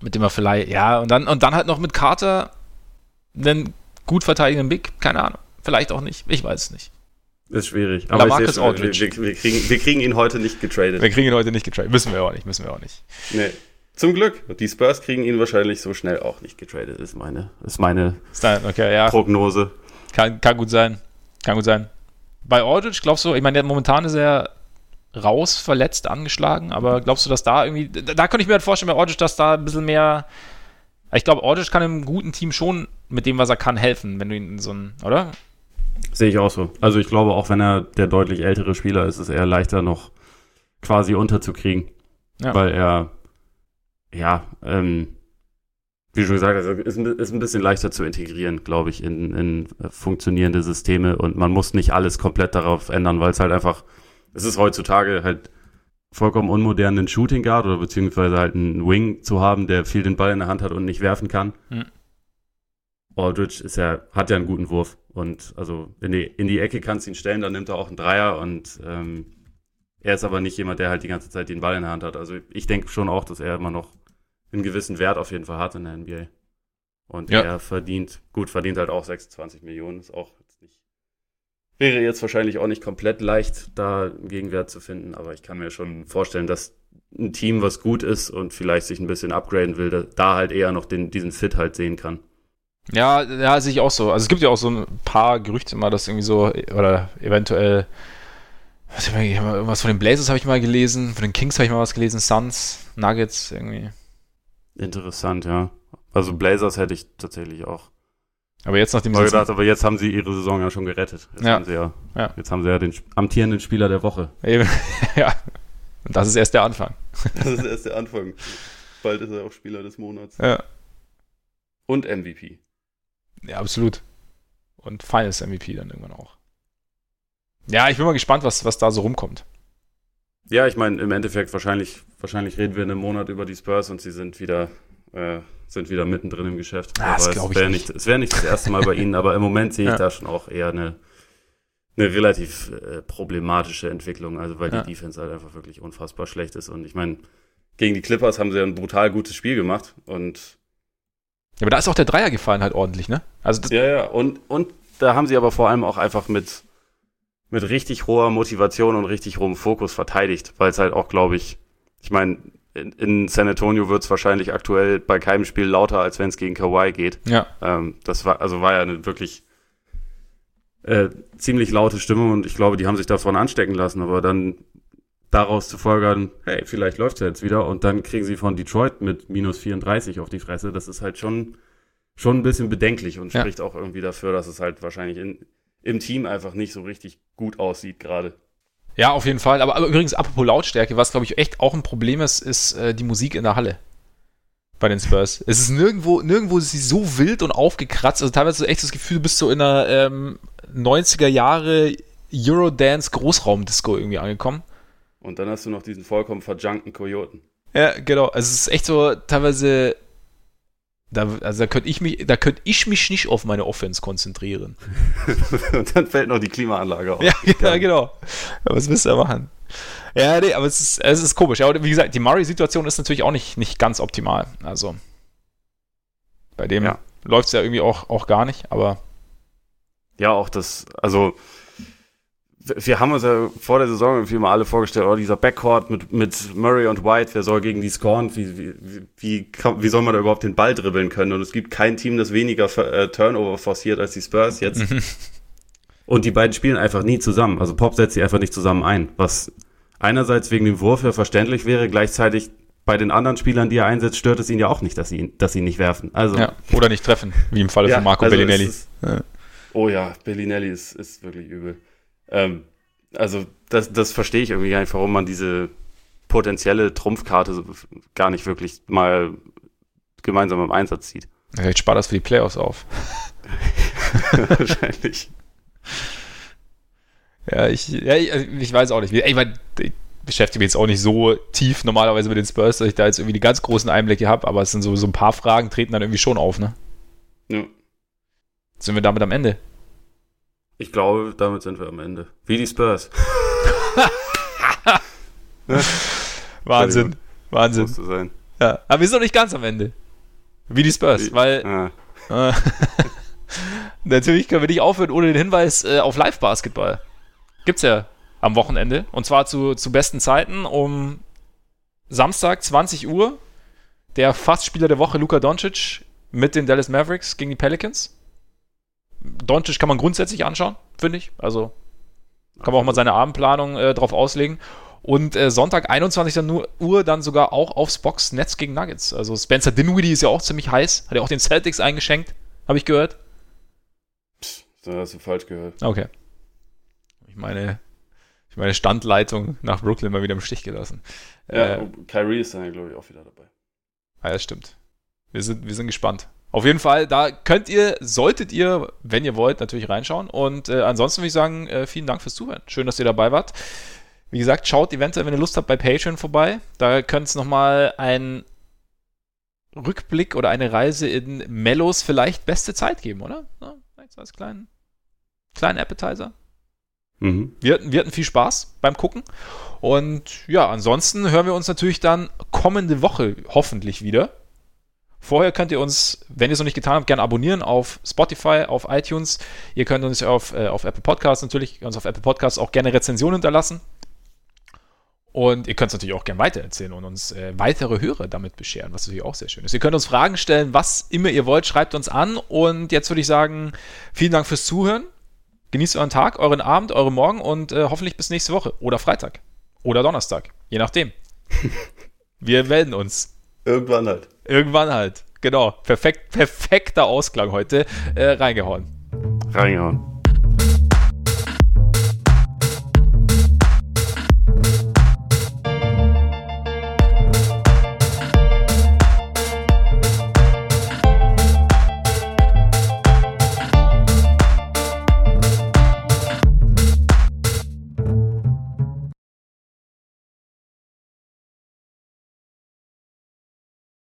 mit dem er vielleicht, ja, und dann, und dann halt noch mit Carter einen gut verteidigenden Big, keine Ahnung, vielleicht auch nicht, ich weiß es nicht. Ist schwierig. Aber ich sehe, wir, wir, wir, kriegen, wir kriegen ihn heute nicht getradet. Wir kriegen ihn heute nicht getradet. Müssen wir auch nicht, müssen wir auch nicht. Nee. Zum Glück. Die Spurs kriegen ihn wahrscheinlich so schnell auch nicht getradet, ist meine, ist meine okay, ja. Prognose. Kann, kann gut sein. Kann gut sein. Bei Aldridge, glaubst du, ich meine, momentan ist er raus, verletzt, angeschlagen, aber glaubst du, dass da irgendwie, da, da könnte ich mir halt vorstellen bei Aldridge, dass da ein bisschen mehr, ich glaube, Aldridge kann einem guten Team schon mit dem, was er kann, helfen, wenn du ihn in so ein, oder? Sehe ich auch so. Also ich glaube, auch wenn er der deutlich ältere Spieler ist, ist es eher leichter noch quasi unterzukriegen, ja. weil er, ja, ähm, wie schon gesagt, also ist, ist ein bisschen leichter zu integrieren, glaube ich, in, in funktionierende Systeme und man muss nicht alles komplett darauf ändern, weil es halt einfach, es ist heutzutage halt vollkommen unmodern, einen Shooting Guard oder beziehungsweise halt einen Wing zu haben, der viel den Ball in der Hand hat und nicht werfen kann. Mhm. Aldridge ist ja, hat ja einen guten Wurf und also in die, in die Ecke kannst du ihn stellen, dann nimmt er auch einen Dreier und ähm, er ist aber nicht jemand, der halt die ganze Zeit den Ball in der Hand hat. Also ich denke schon auch, dass er immer noch einen gewissen Wert auf jeden Fall hat in der NBA. Und ja. er verdient, gut, verdient halt auch 26 Millionen, ist auch jetzt nicht, wäre jetzt wahrscheinlich auch nicht komplett leicht, da einen Gegenwert zu finden, aber ich kann mir schon vorstellen, dass ein Team, was gut ist und vielleicht sich ein bisschen upgraden will, da halt eher noch den, diesen Fit halt sehen kann. Ja, ja, sehe ich auch so. Also es gibt ja auch so ein paar Gerüchte mal, dass irgendwie so, oder eventuell, was irgendwas von den Blazers habe ich mal gelesen, von den Kings habe ich mal was gelesen, Suns, Nuggets, irgendwie. Interessant, ja. Also Blazers hätte ich tatsächlich auch. Aber jetzt nachdem sie gedacht, aber jetzt haben sie ihre Saison ja schon gerettet. Jetzt ja. haben sie ja, ja. Jetzt haben sie ja den amtierenden Spieler der Woche. ja. Und das ist erst der Anfang. Das ist erst der Anfang. Bald ist er auch Spieler des Monats. Ja. Und MVP. Ja, absolut. Und Finals MVP dann irgendwann auch. Ja, ich bin mal gespannt, was, was da so rumkommt. Ja, ich meine, im Endeffekt wahrscheinlich, wahrscheinlich reden wir in einem Monat über die Spurs und sie sind wieder, äh, sind wieder mittendrin im Geschäft. Ah, das es wäre nicht. es wäre nicht das erste Mal bei ihnen, aber im Moment sehe ich ja. da schon auch eher eine, eine relativ äh, problematische Entwicklung, also weil ja. die Defense halt einfach wirklich unfassbar schlecht ist. Und ich meine, gegen die Clippers haben sie ein brutal gutes Spiel gemacht und ja, aber da ist auch der Dreier gefallen halt ordentlich, ne? Also ja, ja, und, und da haben sie aber vor allem auch einfach mit mit richtig hoher Motivation und richtig hohem Fokus verteidigt, weil es halt auch, glaube ich, ich meine, in, in, San Antonio wird es wahrscheinlich aktuell bei keinem Spiel lauter, als wenn es gegen Kawhi geht. Ja. Ähm, das war, also war ja eine wirklich äh, ziemlich laute Stimmung und ich glaube, die haben sich davon anstecken lassen, aber dann daraus zu folgern, hey, vielleicht läuft es jetzt wieder und dann kriegen sie von Detroit mit minus 34 auf die Fresse. Das ist halt schon, schon ein bisschen bedenklich und spricht ja. auch irgendwie dafür, dass es halt wahrscheinlich in, im Team einfach nicht so richtig gut aussieht gerade. Ja, auf jeden Fall. Aber, aber übrigens, apropos Lautstärke, was glaube ich echt auch ein Problem ist, ist äh, die Musik in der Halle bei den Spurs. Es ist nirgendwo, nirgendwo ist sie so wild und aufgekratzt. Also teilweise echt das Gefühl, du bist so in einer ähm, 90er Jahre Eurodance Großraumdisco irgendwie angekommen. Und dann hast du noch diesen vollkommen verjunkten Kojoten. Ja, genau. Also es ist echt so teilweise da, also da könnte ich mich, da könnte ich mich nicht auf meine Offense konzentrieren. Und dann fällt noch die Klimaanlage auf. Ja, ja genau. Was willst du machen? Ja, nee, aber es ist, es ist komisch. Ja, wie gesagt, die Murray-Situation ist natürlich auch nicht, nicht ganz optimal. Also bei dem ja. läuft es ja irgendwie auch, auch gar nicht, aber. Ja, auch das, also wir haben uns ja vor der Saison irgendwie mal alle vorgestellt, oh, dieser Backcourt mit, mit Murray und White, wer soll gegen die scoren? Wie, wie, wie, wie soll man da überhaupt den Ball dribbeln können? Und es gibt kein Team, das weniger äh, Turnover forciert als die Spurs jetzt. Und die beiden spielen einfach nie zusammen. Also Pop setzt sie einfach nicht zusammen ein, was einerseits wegen dem Wurf ja verständlich wäre, gleichzeitig bei den anderen Spielern, die er einsetzt, stört es ihn ja auch nicht, dass sie, dass sie nicht werfen. Also, ja, oder nicht treffen, wie im Falle ja, von Marco also Bellinelli. Ist, ja. Oh ja, Bellinelli ist, ist wirklich übel. Ähm, also das, das verstehe ich irgendwie gar nicht, warum man diese potenzielle Trumpfkarte gar nicht wirklich mal gemeinsam im Einsatz zieht. Vielleicht spart das für die Playoffs auf. Wahrscheinlich. Ja, ich, ja, ich, ich, weiß auch nicht. Ey, weil, beschäftige mich jetzt auch nicht so tief normalerweise mit den Spurs, dass ich da jetzt irgendwie die ganz großen Einblicke habe, aber es sind so, so ein paar Fragen, treten dann irgendwie schon auf, ne? Ja. Sind wir damit am Ende? Ich glaube, damit sind wir am Ende. Wie die Spurs. Wahnsinn. Wahnsinn. Musste sein. Ja. Aber wir sind noch nicht ganz am Ende. Wie die Spurs, Wie- weil äh, natürlich können wir nicht aufhören ohne den Hinweis äh, auf Live-Basketball. Gibt's ja am Wochenende. Und zwar zu, zu besten Zeiten um Samstag 20 Uhr. Der Fastspieler der Woche Luka Doncic mit den Dallas Mavericks gegen die Pelicans. Doncic kann man grundsätzlich anschauen, finde ich. Also kann man auch mal seine Abendplanung äh, drauf auslegen. Und äh, Sonntag 21. Nu- Uhr dann sogar auch aufs Box Nets gegen Nuggets. Also Spencer Dinwiddie ist ja auch ziemlich heiß. Hat ja auch den Celtics eingeschenkt, habe ich gehört. Da hast du falsch gehört. Okay. Ich meine, ich meine Standleitung nach Brooklyn mal wieder im Stich gelassen. Ja, Äh, Kyrie ist dann ja, glaube ich, auch wieder dabei. Ah, ja, stimmt. Wir sind, wir sind gespannt. Auf jeden Fall, da könnt ihr, solltet ihr, wenn ihr wollt, natürlich reinschauen. Und äh, ansonsten würde ich sagen, äh, vielen Dank fürs Zuhören. Schön, dass ihr dabei wart. Wie gesagt, schaut eventuell, wenn ihr Lust habt, bei Patreon vorbei. Da könnt es nochmal ein Rückblick oder eine Reise in Mellos vielleicht beste Zeit geben, oder? Ja, vielleicht als kleinen, kleinen Appetizer. Mhm. Wir wir hatten viel Spaß beim Gucken. Und ja, ansonsten hören wir uns natürlich dann kommende Woche hoffentlich wieder. Vorher könnt ihr uns, wenn ihr es noch nicht getan habt, gerne abonnieren auf Spotify, auf iTunes. Ihr könnt uns auf, äh, auf Apple Podcasts natürlich, uns auf Apple Podcasts auch gerne Rezensionen hinterlassen. Und ihr könnt es natürlich auch gerne weitererzählen und uns äh, weitere Hörer damit bescheren, was natürlich auch sehr schön ist. Ihr könnt uns Fragen stellen, was immer ihr wollt, schreibt uns an. Und jetzt würde ich sagen, vielen Dank fürs Zuhören. Genießt euren Tag, euren Abend, euren Morgen und äh, hoffentlich bis nächste Woche oder Freitag oder Donnerstag, je nachdem. Wir melden uns. Irgendwann halt. Irgendwann halt. Genau. Perfekt, perfekter Ausklang heute. Äh, reingehauen. Reingehauen.